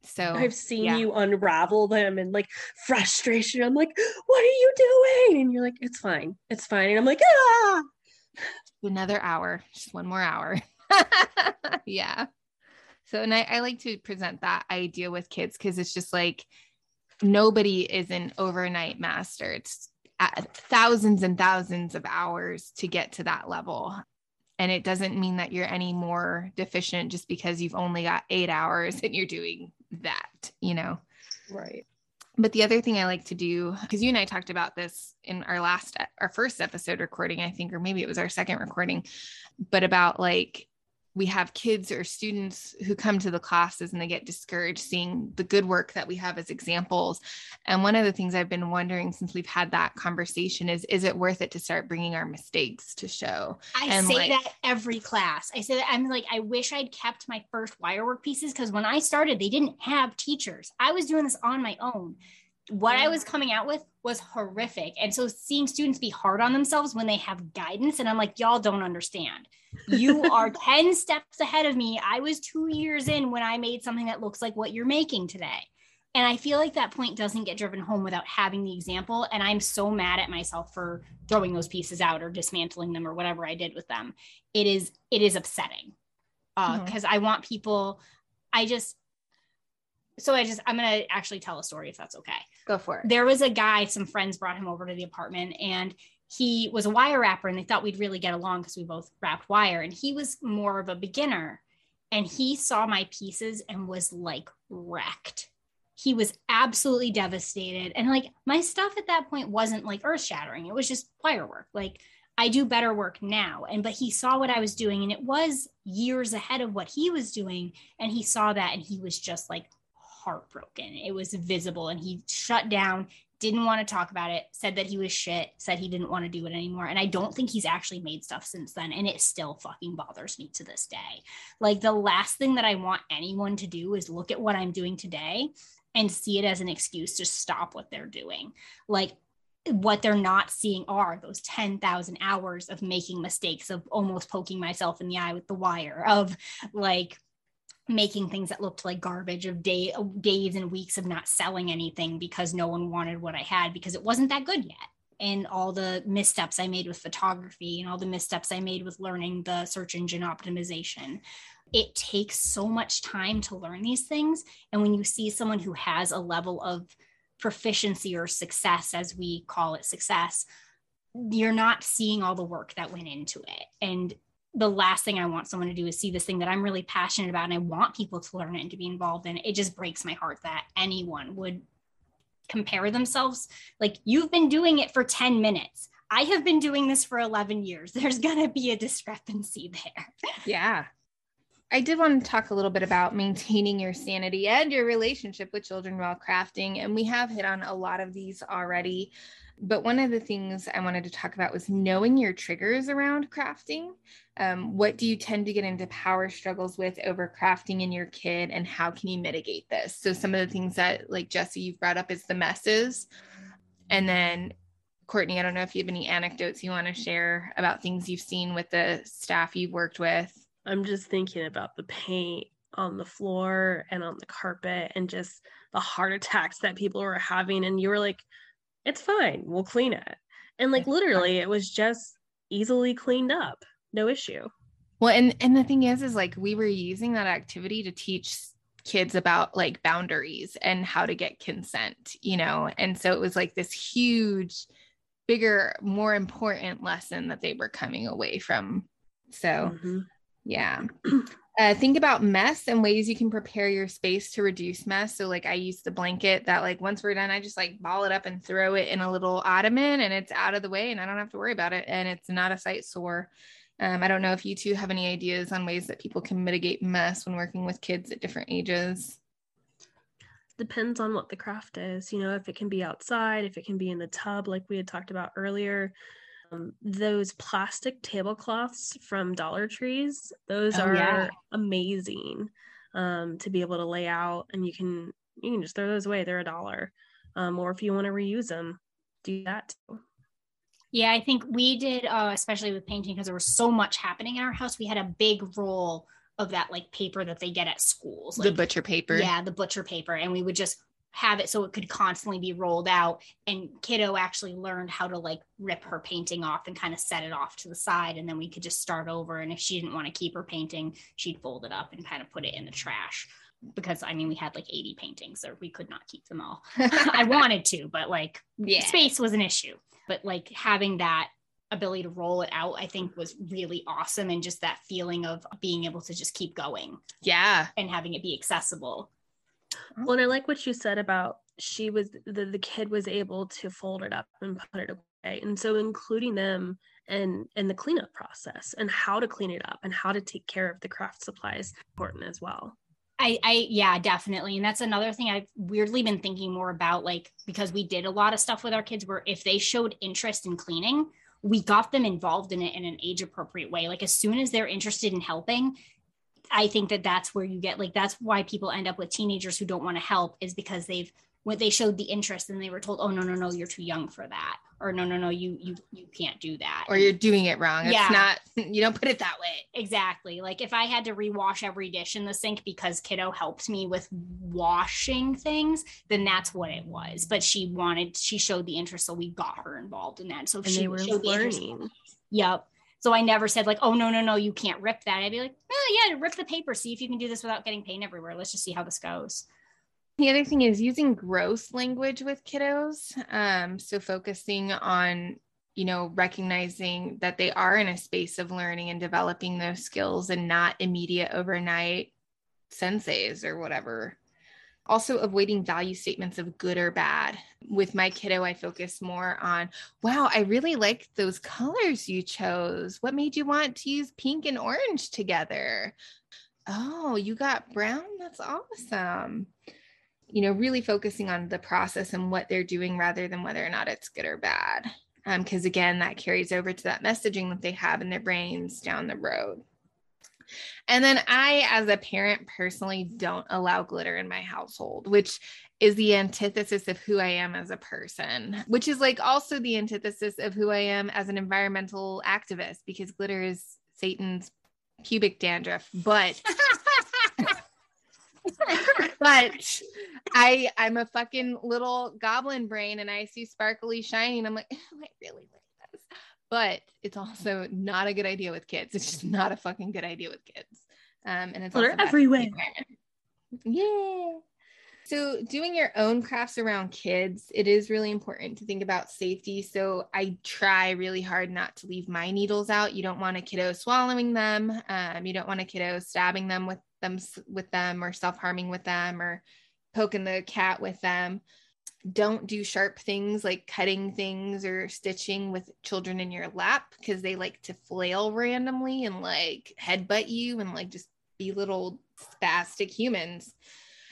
So I've seen yeah. you unravel them and like frustration. I'm like, what are you doing? And you're like, it's fine. It's fine. And I'm like, ah. Another hour, just one more hour. yeah. So, and I, I like to present that idea with kids because it's just like, nobody is an overnight master. It's uh, thousands and thousands of hours to get to that level. And it doesn't mean that you're any more deficient just because you've only got eight hours and you're doing that, you know? Right. But the other thing I like to do, because you and I talked about this in our last, our first episode recording, I think, or maybe it was our second recording, but about like we have kids or students who come to the classes and they get discouraged seeing the good work that we have as examples. And one of the things I've been wondering since we've had that conversation is is it worth it to start bringing our mistakes to show? I and say like, that every class. I say that I'm like, I wish I'd kept my first wire work pieces because when I started, they didn't have teachers. I was doing this on my own what I was coming out with was horrific. And so seeing students be hard on themselves when they have guidance, and I'm like, y'all don't understand. You are 10 steps ahead of me. I was two years in when I made something that looks like what you're making today. And I feel like that point doesn't get driven home without having the example. And I'm so mad at myself for throwing those pieces out or dismantling them or whatever I did with them. It is, it is upsetting because uh, mm-hmm. I want people, I just, so I just I'm gonna actually tell a story if that's okay. Go for it. There was a guy, some friends brought him over to the apartment and he was a wire wrapper and they thought we'd really get along because we both wrapped wire and he was more of a beginner and he saw my pieces and was like wrecked. He was absolutely devastated. And like my stuff at that point wasn't like earth shattering. It was just wire work. Like I do better work now. And but he saw what I was doing and it was years ahead of what he was doing. And he saw that and he was just like heartbroken. It was visible and he shut down, didn't want to talk about it, said that he was shit, said he didn't want to do it anymore. And I don't think he's actually made stuff since then. And it still fucking bothers me to this day. Like the last thing that I want anyone to do is look at what I'm doing today and see it as an excuse to stop what they're doing. Like what they're not seeing are those 10,000 hours of making mistakes, of almost poking myself in the eye with the wire, of like making things that looked like garbage of day days and weeks of not selling anything because no one wanted what I had because it wasn't that good yet and all the missteps I made with photography and all the missteps I made with learning the search engine optimization. It takes so much time to learn these things. And when you see someone who has a level of proficiency or success, as we call it success, you're not seeing all the work that went into it. And the last thing I want someone to do is see this thing that I'm really passionate about and I want people to learn it and to be involved in. It just breaks my heart that anyone would compare themselves. Like, you've been doing it for 10 minutes. I have been doing this for 11 years. There's going to be a discrepancy there. Yeah. I did want to talk a little bit about maintaining your sanity and your relationship with children while crafting. And we have hit on a lot of these already. But one of the things I wanted to talk about was knowing your triggers around crafting. Um, what do you tend to get into power struggles with over crafting in your kid, and how can you mitigate this? So, some of the things that, like Jesse, you've brought up is the messes. And then, Courtney, I don't know if you have any anecdotes you want to share about things you've seen with the staff you've worked with. I'm just thinking about the paint on the floor and on the carpet and just the heart attacks that people were having. And you were like, it's fine. We'll clean it. And like literally, it was just easily cleaned up. No issue. Well, and and the thing is, is like we were using that activity to teach kids about like boundaries and how to get consent, you know. And so it was like this huge, bigger, more important lesson that they were coming away from. So, mm-hmm. yeah. Uh, think about mess and ways you can prepare your space to reduce mess. So, like, I use the blanket that, like, once we're done, I just like ball it up and throw it in a little ottoman and it's out of the way and I don't have to worry about it. And it's not a site sore. Um, I don't know if you two have any ideas on ways that people can mitigate mess when working with kids at different ages. Depends on what the craft is. You know, if it can be outside, if it can be in the tub, like we had talked about earlier. Um, those plastic tablecloths from Dollar Trees, those Oh, are yeah. amazing um, to be able to lay out, and you can you can just throw those away. They're a dollar, um, or if you want to reuse them, do that too. Yeah, I think we did, uh, especially with painting, because there was so much happening in our house. We had a big roll of that like paper that they get at schools, the butcher paper. Yeah, the butcher paper, and we would just have it so it could constantly be rolled out. And kiddo actually learned how to like rip her painting off and kind of set it off to the side, and then we could just start over. And if she didn't want to keep her painting, she'd fold it up and kind of put it in the trash. Because I mean, we had like 80 paintings, so we could not keep them all. I wanted to, but like yeah. space was an issue but like having that ability to roll it out i think was really awesome and just that feeling of being able to just keep going Yeah. and having it be accessible Well, and I like what you said about she was the, the kid was able to fold it up and put it away. And so including them and and the cleanup process and how to clean it up and how to take care of the craft supplies important as well. I, I yeah definitely and that's another thing i've weirdly been thinking more about like because we did a lot of stuff with our kids where if they showed interest in cleaning we got them involved in it in an age appropriate way like as soon as they're interested in helping i think that that's where you get like that's why people end up with teenagers who don't want to help is because they've when they showed the interest and they were told oh no no no you're too young for that or no no no you you you can't do that Or you're doing it wrong. Yeah. It's not, you don't put it that way. Exactly. Like if I had to rewash every dish in the sink because kiddo helped me with washing things, then that's what it was. But she wanted, she showed the interest, so we got her involved in that. So if And she they were showed interest. learning. Yep. So I never said like, oh no no no, you can't rip that. I'd be like, oh yeah, rip the paper. See if you can do this without getting paint everywhere. Let's just see how this goes. The other thing is using gross language with kiddos. Um, so focusing on, you know, recognizing that they are in a space of learning and developing those skills and not immediate overnight senseis or whatever. Also, avoiding value statements of good or bad. With my kiddo, I focus more on, wow, I really like those colors you chose. What made you want to use pink and orange together? Oh, you got brown? That's awesome you know, really focusing on the process and what they're doing rather than whether or not it's good or bad. Um, because again, that carries over to that messaging that they have in their brains down the road. And then I, as a parent, personally don't allow glitter in my household, which is the antithesis of who I am as a person, which is like also the antithesis of who I am as an environmental activist, because glitter is Satan's pubic dandruff. But but I I'm a fucking little goblin brain and I see sparkly shiny and I'm like, oh, I really like. But it's also not a good idea with kids. It's just not a fucking good idea with kids. Um, and it's they're also everywhere. Yeah. So, doing your own crafts around kids, it is really important to think about safety. So, I try really hard not to leave my needles out. You don't want a kiddo swallowing them. Um, you don't want a kiddo stabbing them with them with them or self harming with them or poking the cat with them. Don't do sharp things like cutting things or stitching with children in your lap because they like to flail randomly and like headbutt you and like just be little spastic humans.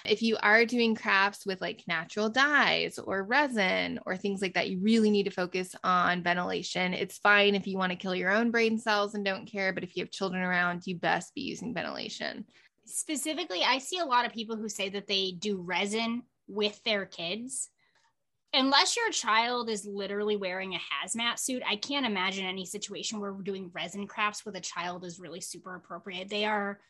If you are doing crafts with like natural dyes or resin or things like that, you really need to focus on ventilation. It's fine if you want to kill your own brain cells and don't care, but if you have children around, you best be using ventilation. specifically i see a lot of people who say that they do resin with their kids unless your child is literally wearing a hazmat suit i can't imagine any situation where doing resin crafts with a child is really super appropriate they are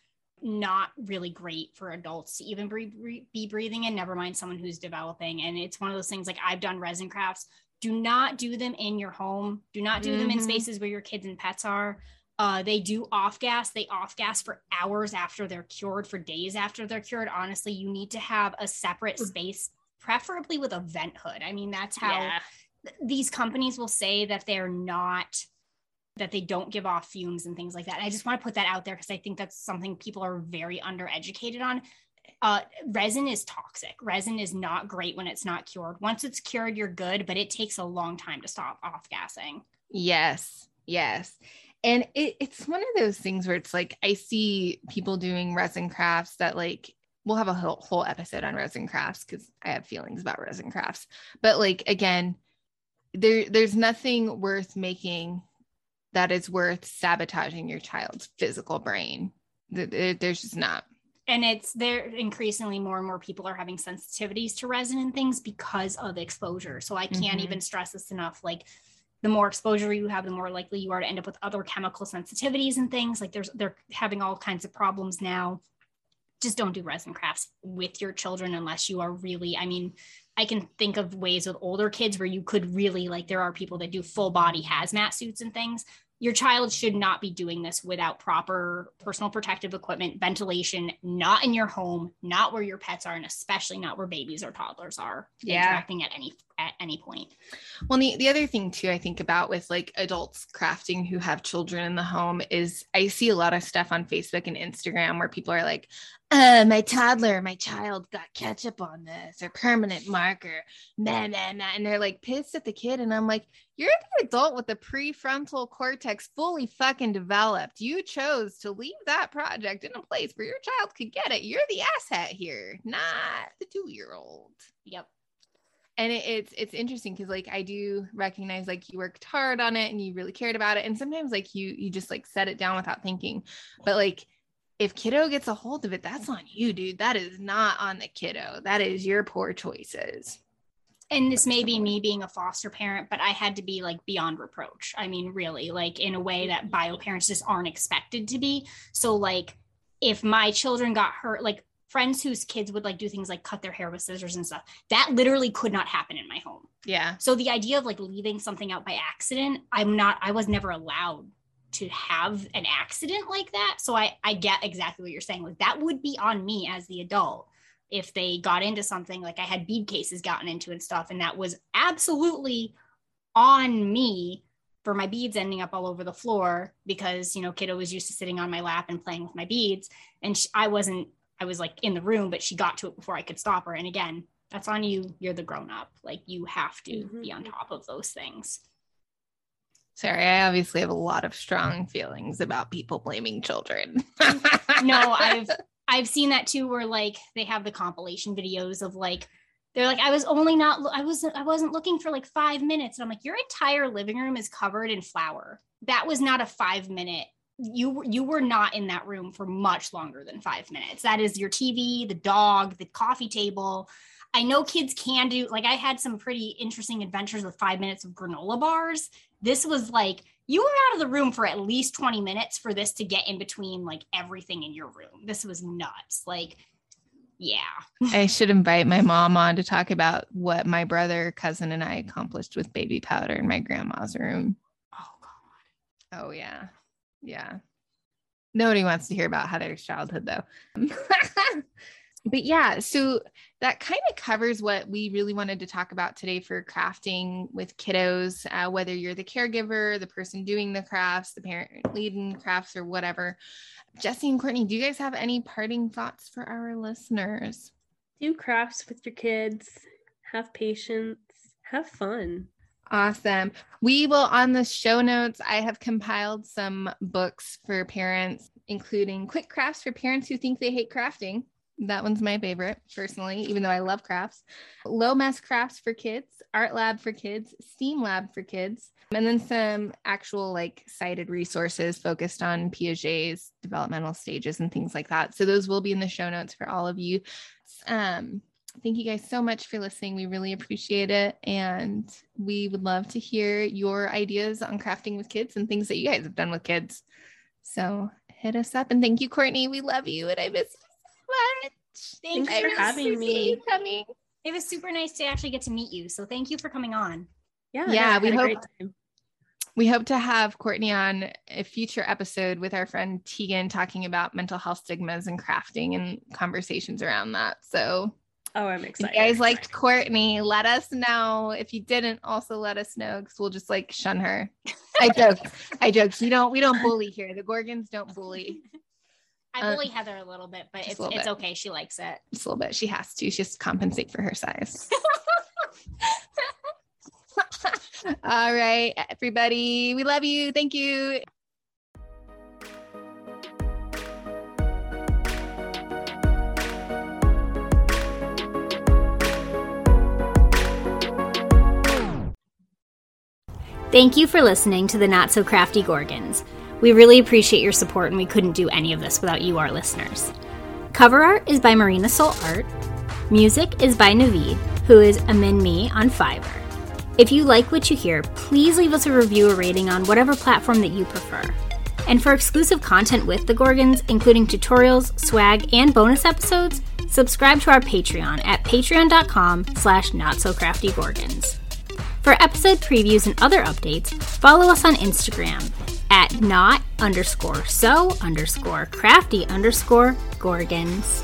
not really great for adults to even be, be breathing in never mind someone who's developing and it's one of those things like i've done resin crafts do not do them in your home do not do them in Mhm. spaces where your kids and pets are uh, they do off gas. They off gas for hours after they're cured, for days after they're cured. Honestly, you need to have a separate space, preferably with a vent hood. I mean, that's how th- these companies will say that they're not, that they don't give off fumes and things like that. I just want to put that out there because I think that's something people are very undereducated on. Uh, resin is toxic. Resin is not great when it's not cured. Once it's cured, you're good, but it takes a long time to stop off gassing. Yes, yes. and it, it's one of those things where it's like I see people doing resin crafts that like we'll have a whole, whole episode on resin crafts because I have feelings about resin crafts. But like again, there there's nothing worth making that is worth sabotaging your child's physical brain. There's just not. And it's there increasingly more and more people are having sensitivities to resin and things because of exposure. So I can't mm-hmm. even stress this enough. Like the more exposure you have, the more likely you are to end up with other chemical sensitivities and things. Like there's they're having all kinds of problems now. Just don't do resin crafts with your children unless you are really, I mean, I can think of ways with older kids where you could really like there are people that do full body hazmat suits and things your child should not be doing this without proper personal protective equipment, ventilation, not in your home, not where your pets are, and especially not where babies or toddlers are yeah. interacting at any at any point. Well, the, the other thing too, I think about with like adults crafting who have children in the home is I see a lot of stuff on Facebook and Instagram where people are like, uh, my toddler, my child got ketchup on this or permanent marker, nah, nah, nah. And they're like pissed at the kid. And I'm like, you're the adult with the prefrontal cortex fully fucking developed. You chose to leave that project in a place where your child could get it. You're the asshat here, not the two year old. Yep. And it, it's it's interesting because like I do recognize like you worked hard on it and you really cared about it, and sometimes like you you just like set it down without thinking, but like if kiddo gets a hold of it, that's on you, dude. That is not on the kiddo. That is your poor choices and this may be me being a foster parent, but I had to be like beyond reproach. I mean, really, like in a way that bio parents just aren't expected to be. So, like, if my children got hurt, like friends whose kids would like do things like cut their hair with scissors and stuff, that literally could not happen in my home. Yeah. So, the idea of like leaving something out by accident, I'm not, I was never allowed to have an accident like that. So, I, I get exactly what you're saying. Like, that would be on me as the adult if they got into something like I had bead cases gotten into and stuff. And that was absolutely on me for my beads ending up all over the floor because, you know, kiddo was used to sitting on my lap and playing with my beads. And she, I wasn't, I was like in the room, but she got to it before I could stop her. And again, that's on you. You're the grown up. Like you have to mm-hmm. be on top of those things. Sorry, I obviously have a lot of strong feelings about people blaming children. no, I've I've seen that too, where like they have the compilation videos of like they're like, I was only not, I wasn't, I wasn't looking for like five minutes. And I'm like, your entire living room is covered in flour. That was not a five minute. You you were not in that room for much longer than five minutes. That is your TV, the dog, the coffee table. I know kids can do like I had some pretty interesting adventures with five minutes of granola bars. This was like you were out of the room for at least 20 minutes for this to get in between like everything in your room. This was nuts. Like, yeah. I should invite my mom on to talk about what my brother, cousin, and I accomplished with baby powder in my grandma's room. Oh, God. Oh, yeah. Yeah. Nobody wants to hear about Heather's childhood, though. but yeah, so that kind of covers what we really wanted to talk about today for crafting with kiddos, uh, whether you're the caregiver, the person doing the crafts, the parent leading crafts, or whatever. Jesse and Courtney, do you guys have any parting thoughts for our listeners? Do crafts with your kids, have patience, have fun. Awesome. We will on the show notes. I have compiled some books for parents, including quick crafts for parents who think they hate crafting that one's my favorite personally, even though I love crafts. Low mess crafts for kids, art lab for kids, steam lab for kids, and then some actual like cited resources focused on Piaget's developmental stages and things like that. So those will be in the show notes for all of you. Um, thank you guys so much for listening. We really appreciate it. And we would love to hear your ideas on crafting with kids and things that you guys have done with kids. So hit us up and thank you, Courtney. We love you and I miss you so much. Thank Thanks you for having me. Coming. It was super nice to actually get to meet you. So thank you for coming on. Yeah. Yeah. We hope we hope to have Courtney on a future episode with our friend Tegan talking about mental health stigmas and crafting and conversations around that. So Oh, I'm excited. If you guys liked Courtney, let us know. If you didn't, also let us know because we'll just like shun her. I joke. I joke. We don't we don't bully here. The Gorgons don't bully. I uh, bully uh, Heather a little bit, but it's it's bit. okay. She likes it. Just a little bit. She has to. She just compensate for her size. All right, everybody. We love you. Thank you. Thank you for listening to the Not So Crafty Gorgons. We really appreciate your support, and we couldn't do any of this without you, our listeners. Cover art is by Marina Soul Art. Music is by Naveed, who is Amin Me on Fiverr. If you like what you hear, please leave us a review or rating on whatever platform that you prefer. And for exclusive content with the Gorgons, including tutorials, swag, and bonus episodes, subscribe to our Patreon at patreon.com slash notsocraftygorgons. For episode previews and other updates, follow us on Instagram at not underscore so underscore crafty underscore gorgons.